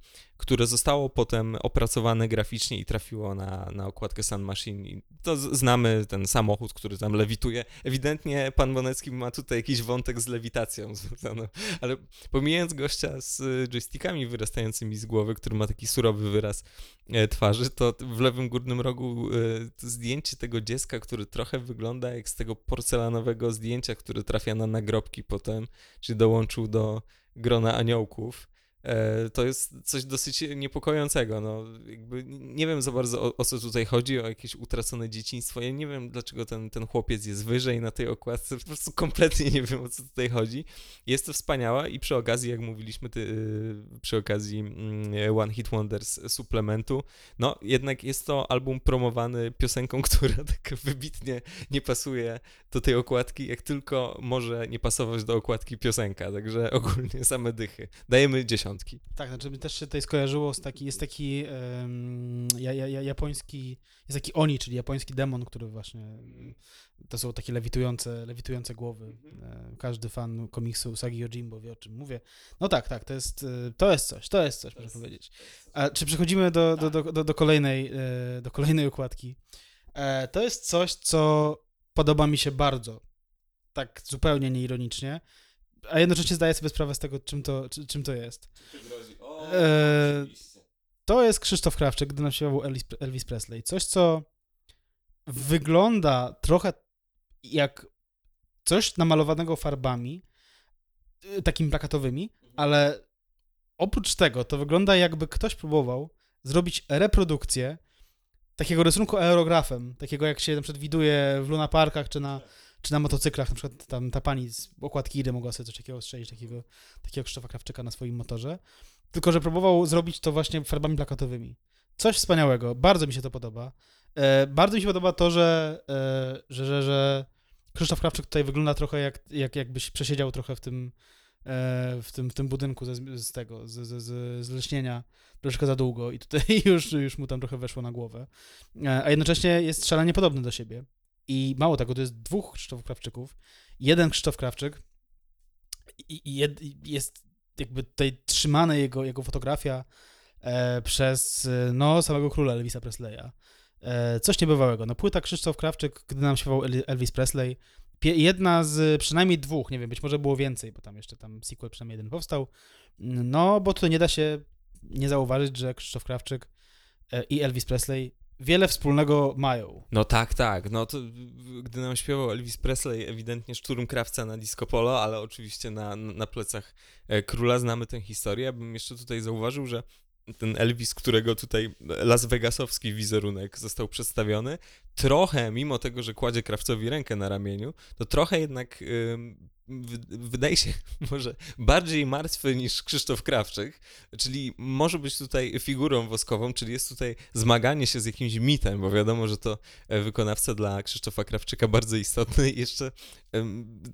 które zostało potem opracowane graficznie i trafiło na, na okładkę Sun Machine. I to znamy ten samochód, który tam lewituje. Ewidentnie pan Bonecki ma tutaj jakiś wątek z lewitacją związany, ale pomijając gościa z y, joystickami wyrastającymi z głowy, który ma taki surowy wyraz e, twarzy, to w lewym górnym rogu e, zdjęcie tego dziecka, który trochę wygląda jak z tego porcelanowego zdjęcia, które trafia na nagrobki potem, czyli dołączył do grona aniołków. E, To jest coś dosyć niepokojącego. No, jakby nie wiem za bardzo o, o co tutaj chodzi, o jakieś utracone dzieciństwo. Ja nie wiem, dlaczego ten, ten chłopiec jest wyżej na tej okładce. Po prostu kompletnie nie wiem, o co tutaj chodzi. Jest to wspaniałe i przy okazji, jak mówiliśmy ty, y, przy okazji mm, One Hit Wonders suplementu, no jednak jest to album promowany piosenką, która tak wybitnie nie pasuje do tej okładki, jak tylko może nie pasować do okładki piosenka. Także ogólnie same dychy. Dajemy dziesiątki. Tak, znaczy mi też się tutaj skojarzyło z taki, jest taki em, ja, ja, ja, japoński, jest taki Oni, czyli japoński demon, który właśnie, to są takie lewitujące, lewitujące głowy. E, Każdy fan komiksu Usagi Yojimbo wie o czym mówię. No tak, tak, to jest, e, to jest coś, to jest coś, można powiedzieć. A czy przechodzimy do, do, do, do, do, kolejnej, e, do kolejnej okładki? E, To jest coś, co podoba mi się bardzo, tak zupełnie nieironicznie, a jednocześnie zdaję sobie sprawę z tego, czym to, czy- czym to jest. Eee, To jest Krzysztof Krawczyk, gdy nam śpiewał Elvis, Elvis Presley. Coś, co wygląda trochę jak coś namalowanego farbami, y, takimi plakatowymi, ale oprócz tego to wygląda jakby ktoś próbował zrobić reprodukcję takiego rysunku aerografem, takiego jak się na przykład widuje w Luna Parkach czy na, czy na motocyklach, na przykład tam ta pani z okładki Iry mogła sobie coś takiego strzelić, takiego, takiego Krzysztofa Krawczyka na swoim motorze, tylko że próbował zrobić to właśnie farbami plakatowymi. Coś wspaniałego, bardzo mi się to podoba. E, bardzo mi się podoba to, że, e, że, że, że Krzysztof Krawczyk tutaj wygląda trochę jak, jak jakbyś przesiedział trochę w tym, e, w tym, w tym budynku ze, z tego, z, z, z, z leśnienia troszkę za długo i tutaj już, już mu tam trochę weszło na głowę. E, a jednocześnie jest szalenie podobny do siebie. I mało tego, to jest dwóch Krzysztofów Krawczyków. Jeden Krzysztof Krawczyk i, jed, jest jakby tutaj trzymana jego, jego fotografia e, przez e, no, samego króla Elvisa Presleya. E, coś niebywałego. No, płyta Krzysztof Krawczyk, gdy nam śpiewał El- Elvis Presley, jedna z przynajmniej dwóch, nie wiem, być może było więcej, bo tam jeszcze tam sequel przynajmniej jeden powstał. No, bo tutaj nie da się nie zauważyć, że Krzysztof Krawczyk e, i Elvis Presley wiele wspólnego mają. No tak, tak. No to gdy nam śpiewał Elvis Presley, ewidentnie szturm krawca na disco polo, ale oczywiście na, na plecach e, króla znamy tę historię. Ja bym jeszcze tutaj zauważył, że ten Elvis, którego tutaj Las Vegasowski wizerunek został przedstawiony, trochę, mimo tego, że kładzie krawcowi rękę na ramieniu, to trochę jednak ym, wydaje się może bardziej martwy niż Krzysztof Krawczyk, czyli może być tutaj figurą woskową, czyli jest tutaj zmaganie się z jakimś mitem, bo wiadomo, że to e, wykonawca dla Krzysztofa Krawczyka bardzo istotny. Jeszcze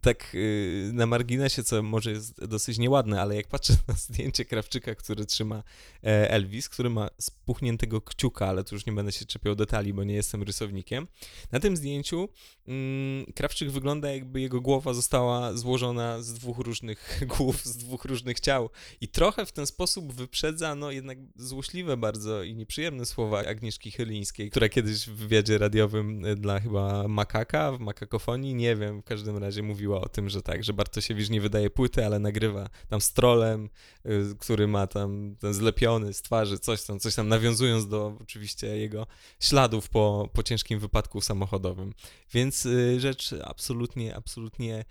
tak y, na marginesie, co może jest dosyć nieładne, ale jak patrzę na zdjęcie Krawczyka, który trzyma e, Elvis, który ma spuchniętego kciuka, ale tu już nie będę się czepiał detali, bo nie jestem rysownikiem, na tym zdjęciu mm, Krawczyk wygląda jakby jego głowa została złożona z dwóch różnych głów, z dwóch różnych ciał i trochę w ten sposób wyprzedza, no jednak złośliwe bardzo i nieprzyjemne słowa Agnieszki Chylińskiej, która kiedyś w wywiadzie radiowym e, dla chyba Makaka, w Makakofonii, nie wiem, w każdym razie mówiła o tym, że tak, że Bartosiewicz nie wydaje płyty, ale nagrywa tam z trolem, y, który ma tam ten zlepiony z twarzy, coś tam, coś tam nawiązując do oczywiście jego śladów po, po ciężkim wypadku samochodowym. Więc y, rzecz absolutnie, absolutnie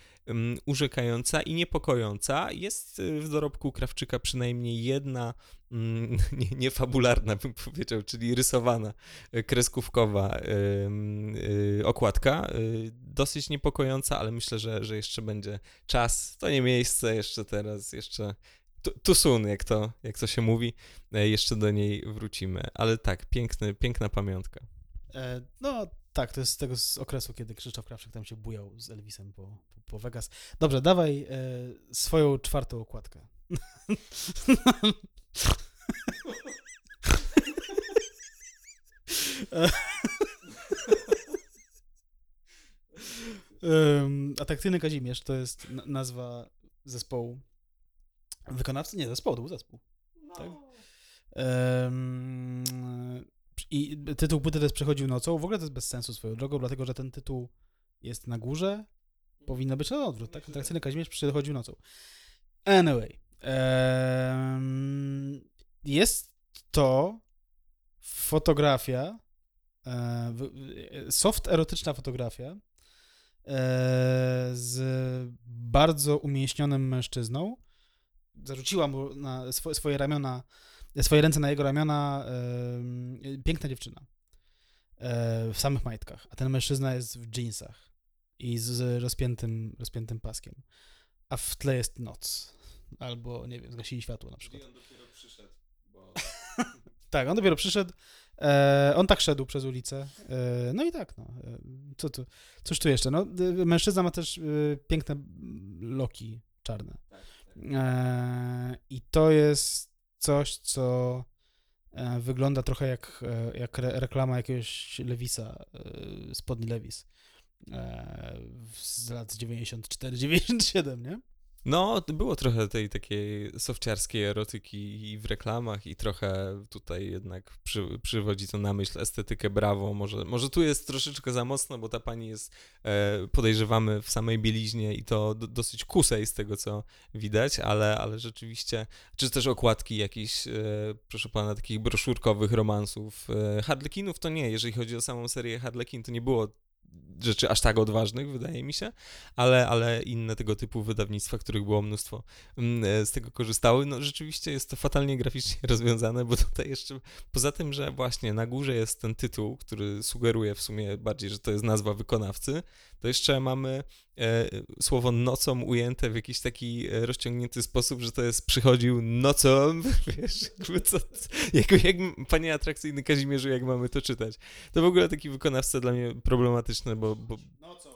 urzekająca i niepokojąca. Jest y, w dorobku Krawczyka przynajmniej jedna mm, nie, nie, bym powiedział, czyli rysowana, y, kreskówkowa yy, okładka. Dosyć niepokojąca, ale myślę, że, że jeszcze będzie czas. To nie miejsce jeszcze teraz, jeszcze tu soon, jak to, jak to się mówi. E, jeszcze do niej wrócimy. Ale tak, piękny, piękna pamiątka. E, no, tak, to jest z tego z okresu, kiedy Krzysztof Krawczyk tam się bujał z Elvisem po, po, po Vegas. Dobrze, dawaj e, swoją czwartą okładkę. um, Atrakcyjny Kazimierz to jest nazwa zespołu. Wykonawcy? Nie, zespołu, to był zespół. No. Tak? Um, i tytuł płyty też przechodził nocą. W ogóle to jest bez sensu swoją drogą, dlatego że ten tytuł jest na górze. Powinno być na odwrót, tak? Atrakcyjny Kazimierz przychodził nocą. Anyway. Um, jest to fotografia, e, soft erotyczna fotografia e, z bardzo umięśnionym mężczyzną. Zarzuciła mu na swoje ramiona swoje ręce na jego ramiona piękna dziewczyna e, w samych majtkach, a ten mężczyzna jest w jeansach i z rozpiętym, rozpiętym paskiem, a w tle jest noc. Albo, nie wiem, zgasili światło na przykład. I on dopiero przyszedł, bo... tak, on dopiero przyszedł, e, on tak szedł przez ulicę, e, no i tak, no. E, co tu, cóż tu jeszcze? No, mężczyzna ma też e, piękne loki czarne. Tak, tak. I to jest coś, co e, wygląda trochę jak, e, jak reklama jakiegoś Lewisa, e, spodni Lewis z lat 94-97, nie? No, było trochę tej takiej sofciarskiej erotyki i w reklamach i trochę tutaj jednak przy, przywodzi to na myśl estetykę brawo. Może, może tu jest troszeczkę za mocno, bo ta pani jest, e, podejrzewamy, w samej bieliźnie i to do, dosyć kusej z tego, co widać, ale, ale rzeczywiście, czy też okładki jakichś, e, proszę pana, takich broszurkowych romansów. E, Harlekinów to nie, jeżeli chodzi o samą serię Harlekin, to nie było rzeczy aż tak odważnych, wydaje mi się, ale, ale inne tego typu wydawnictwa, których było mnóstwo, mm, e, z tego korzystały. No rzeczywiście jest to fatalnie graficznie rozwiązane, bo tutaj jeszcze, poza tym, że właśnie na górze jest ten tytuł, który sugeruje w sumie bardziej, że to jest nazwa wykonawcy, to jeszcze mamy e, słowo nocą ujęte w jakiś taki e, rozciągnięty sposób, że to jest przychodził nocą, wiesz, co, jak, jak, panie atrakcyjny Kazimierzu, jak mamy to czytać. To w ogóle taki wykonawca dla mnie problematyczny, bo... bo nocą.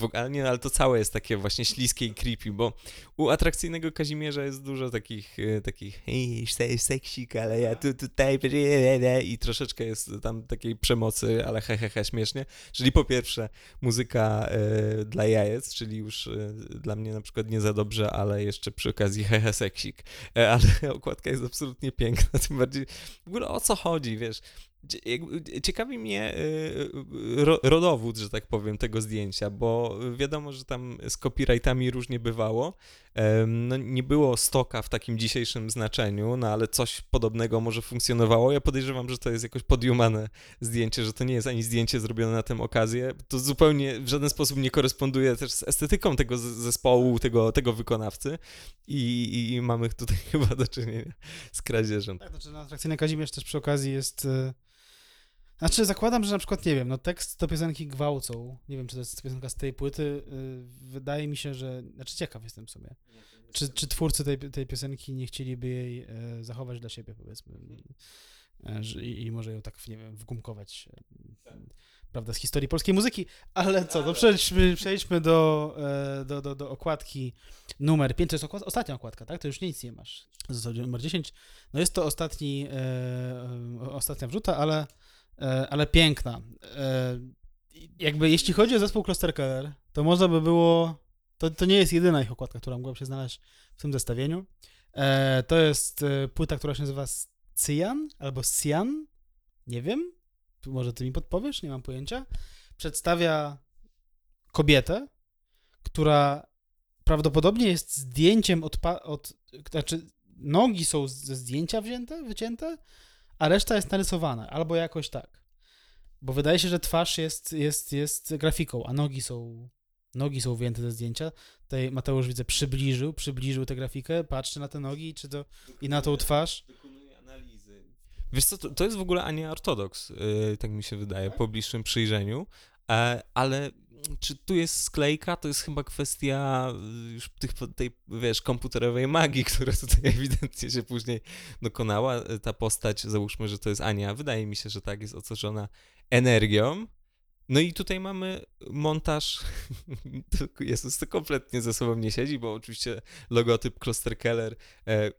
Bo, ale nie, ale to całe jest takie właśnie śliskie i creepy, bo u atrakcyjnego Kazimierza jest dużo takich, e, takich hej, seksik, ale ja tu tutaj i troszeczkę jest tam takiej przemocy, ale hehehe, he, he, śmiesznie. Czyli po pierwsze muzyka y, dla jajec, czyli już y, dla mnie na przykład nie za dobrze, ale jeszcze przy okazji hehe seksik. Y, ale okładka jest absolutnie piękna, tym bardziej w ogóle o co chodzi, wiesz, Ciekawi mnie rodowód, że tak powiem, tego zdjęcia, bo wiadomo, że tam z copyrightami różnie bywało. No, nie było stoka w takim dzisiejszym znaczeniu, no ale coś podobnego może funkcjonowało. Ja podejrzewam, że to jest jakoś podjumane zdjęcie, że to nie jest ani zdjęcie zrobione na tę okazję. To zupełnie w żaden sposób nie koresponduje też z estetyką tego zespołu, tego, tego wykonawcy i, i mamy tutaj chyba do czynienia z kradzieżem. Tak, to znaczy na atrakcyjny Kazimierz też przy okazji jest Znaczy, zakładam, że na przykład, nie wiem, no tekst do piosenki gwałcą, nie wiem, czy to jest piosenka z tej płyty, y, wydaje mi się, że, znaczy ciekaw jestem w sumie, czy, czy twórcy tej, tej piosenki nie chcieliby jej e, zachować dla siebie, powiedzmy, e, i, i może ją tak, nie wiem, wgumkować, e, prawda, z historii polskiej muzyki, ale co, to przejdźmy, przejdźmy do, do, do, do okładki numer 5, to jest okład, ostatnia okładka, tak, to już nic nie masz, numer 10, no jest to ostatni, ostatnia wrzuta, ale ale piękna. E, jakby jeśli chodzi o zespół Klosterkeller, to można by było. To, to nie jest jedyna ich okładka, która mogłaby się znaleźć w tym zestawieniu. E, to jest płyta, która się nazywa Cyan albo Cyan. Nie wiem. Może ty mi podpowiesz? Nie mam pojęcia. Przedstawia kobietę, która prawdopodobnie jest zdjęciem od, od znaczy nogi są ze zdjęcia wzięte, wycięte, a reszta jest narysowana, albo jakoś tak. Bo wydaje się, że twarz jest, jest, jest grafiką, a nogi są, nogi są wyjęte ze zdjęcia. Tutaj Mateusz widzę przybliżył, przybliżył tę grafikę, patrzy na te nogi czy to, i na tą twarz. Dokonuje analizy. Wiesz co, to, to jest w ogóle Ania Ortodoks, yy, tak mi się wydaje, po bliższym przyjrzeniu, ale czy tu jest sklejka, to jest chyba kwestia y, już tych, tej, wiesz, komputerowej magii, która tutaj ewidentnie się później dokonała. Ta postać, załóżmy, że to jest Ania, wydaje mi się, że tak, jest otoczona energią. No i tutaj mamy montaż, Jezus, to kompletnie ze sobą nie siedzi, bo oczywiście logotyp Kloster Keller e,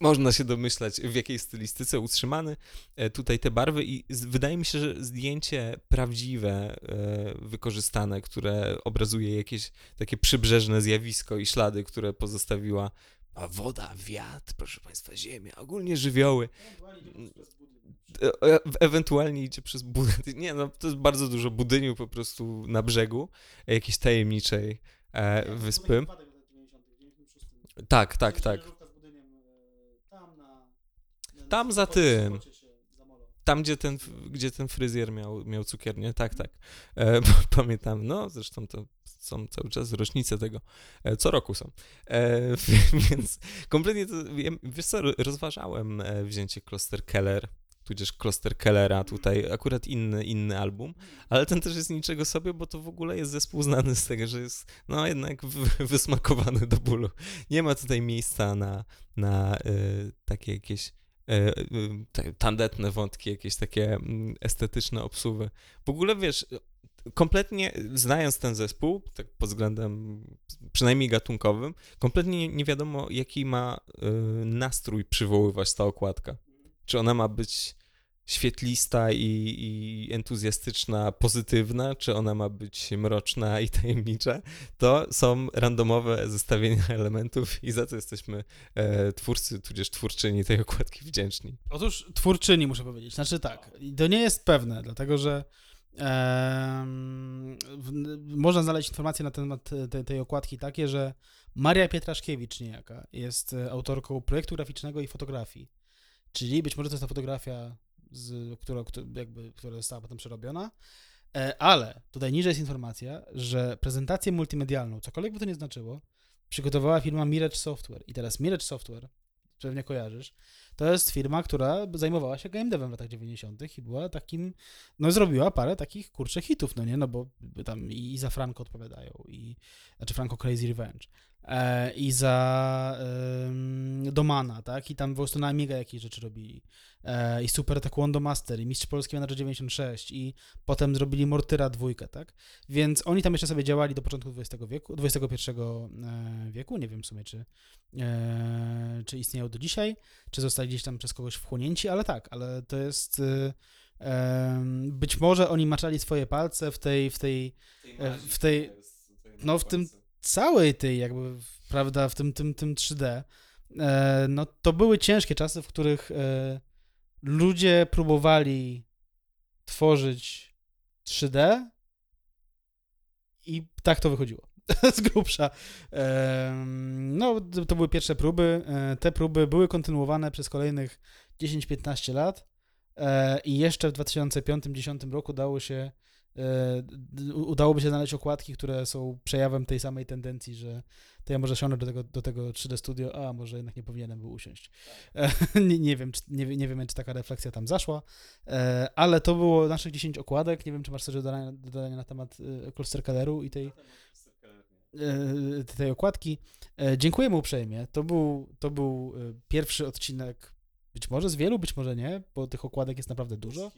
można się domyślać, w jakiej stylistyce utrzymany e, tutaj te barwy i wydaje mi się, że zdjęcie prawdziwe, e, wykorzystane, które obrazuje jakieś takie przybrzeżne zjawisko i ślady, które pozostawiła a woda, wiatr, proszę Państwa, ziemia, ogólnie żywioły. E, ewentualnie idzie przez budynek. Nie, no to jest bardzo dużo budyniu po prostu na brzegu jakiejś tajemniczej wyspy. Tak, tak, tak. Tam za tym. Tam, gdzie ten, gdzie ten fryzjer miał, miał cukiernię, tak, tak. E, pamiętam, no zresztą to są cały czas rocznice tego, e, co roku są. E, więc kompletnie to, wiesz co, rozważałem e, wzięcie Kloster Keller, tudzież Kloster Kellera tutaj, akurat inny, inny album, ale ten też jest niczego sobie, bo to w ogóle jest zespół znany z tego, że jest no jednak wysmakowany do bólu. Nie ma tutaj miejsca na, na y, takie jakieś tandetne wątki, jakieś takie mm, estetyczne obsuwy. W ogóle wiesz, kompletnie znając ten zespół, tak pod względem przynajmniej gatunkowym, kompletnie nie wiadomo, jaki ma e, nastrój przywoływać ta okładka. Czy ona ma być świetlista i, i, entuzjastyczna, pozytywna, czy ona ma być mroczna i tajemnicza, to są randomowe zestawienia elementów i za to jesteśmy e, twórcy, tudzież twórczyni tej okładki wdzięczni. Otóż twórczyni muszę powiedzieć, znaczy tak, to nie jest pewne, dlatego że w, można znaleźć informacje na temat tej, tej okładki takie, że Maria Pietraszkiewicz niejaka jest autorką projektu graficznego i fotografii. Czyli być może to jest ta fotografia z, która, jakby, która została potem przerobiona. E, ale tutaj niżej jest informacja, że prezentację multimedialną, cokolwiek by to nie znaczyło, przygotowała firma Mirage Software. I teraz Mirage Software, pewnie kojarzysz, to jest firma, która zajmowała się game devem w latach 90. i była takim, no zrobiła parę takich kurczę hitów, no nie, no bo tam i za Franco odpowiadają, i, znaczy Franco Crazy Revenge, e, i za Domana, tak, i tam po prostu na Amiga jakieś rzeczy robili, e, i Super Taekwondo Master, i Mistrz Polski Manager 96, i potem zrobili Mortyra dwójkę, tak, więc oni tam jeszcze sobie działali do początku XX wieku, XXI e, wieku, nie wiem w sumie, czy, e, czy istnieją do dzisiaj, czy zostali gdzieś tam przez kogoś wchłonięci, ale tak, ale to jest... Y, być może oni maczali swoje palce w tej, w tej, e, w tej, no w tym całej tej jakby, prawda, w tym, tym, tym 3D, e, no to były ciężkie czasy, w których e, ludzie próbowali tworzyć 3D i tak to wychodziło. z grubsza. No, to były pierwsze próby. E, te próby były kontynuowane przez kolejnych 10-15 lat e, i jeszcze w 2005-2010 roku dało się e, udałoby się znaleźć okładki, które są przejawem tej samej tendencji, że to ja może siądę do tego, do tego 3D Studio, a może jednak nie powinienem był usiąść. E, nie, nie, wiem, czy, nie, nie wiem, czy taka refleksja tam zaszła, e, ale to było naszych 10 okładek. Nie wiem, czy masz coś do dodania, do dodania na temat e, Clustercaderu i tej, e, tej okładki. E, dziękujemy uprzejmie. To był, to był pierwszy odcinek, być może z wielu, być może nie, bo tych okładek jest naprawdę dużo.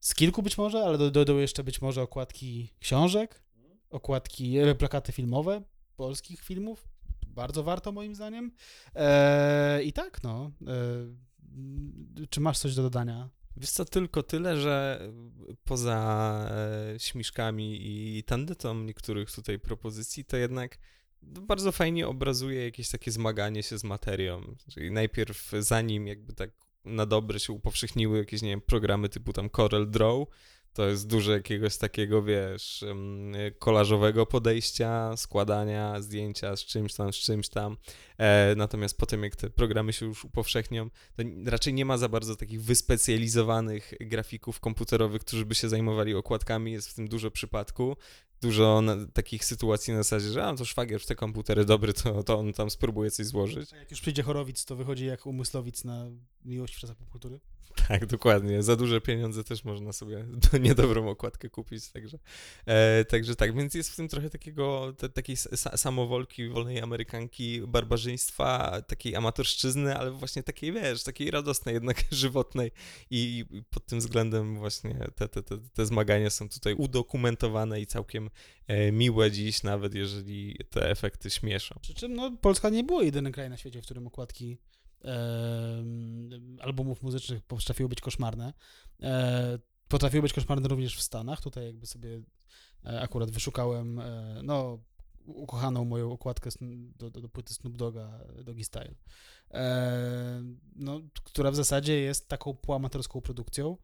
Z kilku być może, ale do- dojdą jeszcze być może okładki książek, okładki, e, plakaty filmowe polskich filmów. Bardzo warto moim zdaniem. E, I tak, no. E, m, czy masz coś do dodania? Wiesz co, tylko tyle, że poza e, śmiszkami i tandetą niektórych tutaj propozycji, to jednak bardzo fajnie obrazuje jakieś takie zmaganie się z materią. Czyli najpierw zanim jakby tak na dobre się upowszechniły jakieś, nie wiem, programy typu tam Corel Draw, to jest dużo jakiegoś takiego, wiesz, kolażowego podejścia, składania zdjęcia z czymś tam, z czymś tam. E, natomiast potem, jak te programy się już upowszechnią, to raczej nie ma za bardzo takich wyspecjalizowanych grafików komputerowych, którzy by się zajmowali okładkami. Jest w tym dużo przypadku. Dużo takich sytuacji na zasadzie, że a, to szwagier w te komputery dobry, to, to on tam spróbuje coś złożyć. Jak już przyjdzie chorowic, to wychodzi jak umyslowic na miłość w czasach popkultury. Tak, dokładnie. Za duże pieniądze też można sobie do niedobrą okładkę kupić, także, e, także tak, więc jest w tym trochę takiego, te, takiej sa, samowolki, wolnej amerykanki, barbarzyństwa, takiej amatorszczyzny, ale właśnie takiej, wiesz, takiej radosnej, jednak żywotnej i, i pod tym względem właśnie te, te, te, te zmagania są tutaj udokumentowane i całkiem miłe dziś, nawet jeżeli te efekty śmieszą. Przy czym no, Polska nie było jedynym krajem na świecie, w którym okładki em, albumów muzycznych potrafiły być koszmarne. E, potrafiły być koszmarne również w Stanach. Tutaj jakby sobie e, akurat wyszukałem e, no, ukochaną moją okładkę do, do, do płyty Snoop Dogga Doggy Style, e, no, która w zasadzie jest taką półamatorską produkcją.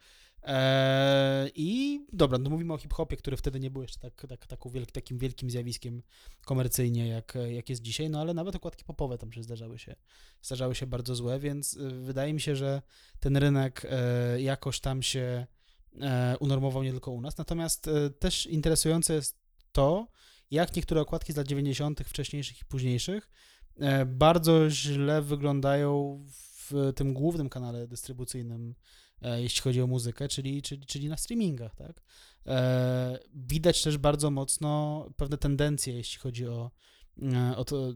E, I dobra, no mówimy o hip-hopie, który wtedy nie był jeszcze tak, tak, taką wielk, takim wielkim zjawiskiem komercyjnie, jak, jak jest dzisiaj, no ale nawet okładki popowe tam się zdarzały się, zdarzały się bardzo złe, więc y, wydaje mi się, że ten rynek e, jakoś tam się e, unormował nie tylko u nas, natomiast e, też interesujące jest to, jak niektóre okładki z lat 90., wcześniejszych i późniejszych, e, bardzo źle wyglądają w tym głównym kanale dystrybucyjnym, e, jeśli chodzi o muzykę, czyli, czyli, czyli na streamingach, tak? E, widać też bardzo mocno pewne tendencje, jeśli chodzi o, e, o to,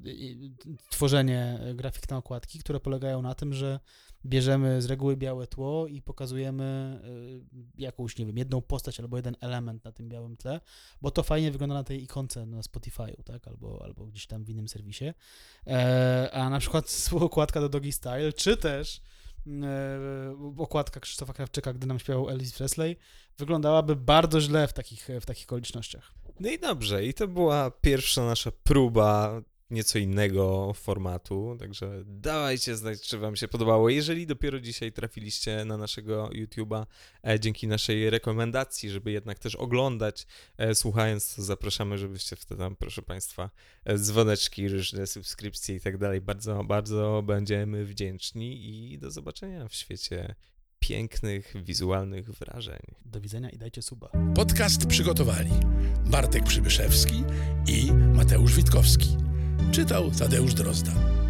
tworzenie grafik na okładki, które polegają na tym, że bierzemy z reguły białe tło i pokazujemy e, jakąś, nie wiem, jedną postać albo jeden element na tym białym tle, bo to fajnie wygląda na tej ikonce na Spotify'u, tak, albo, albo gdzieś tam w innym serwisie. E, a na przykład okładka do Doggy Style, czy też e, okładka Krzysztofa Krawczyka, gdy nam śpiewał Elvis Presley, wyglądałaby bardzo źle w takich, w takich okolicznościach. No i dobrze, i to była pierwsza nasza próba nieco innego formatu, także dawajcie znać, czy wam się podobało. Jeżeli dopiero dzisiaj trafiliście na naszego YouTube'a e, dzięki naszej rekomendacji, żeby jednak też oglądać, e, słuchając, to zapraszamy, żebyście wtedy tam, proszę państwa, e, dzwoneczki, różne subskrypcje i tak dalej. Bardzo, bardzo będziemy wdzięczni i do zobaczenia w świecie pięknych, wizualnych wrażeń. Do widzenia i dajcie suba. Podcast przygotowali Bartek Przybyszewski i Mateusz Witkowski. Czytał Tadeusz Drozda.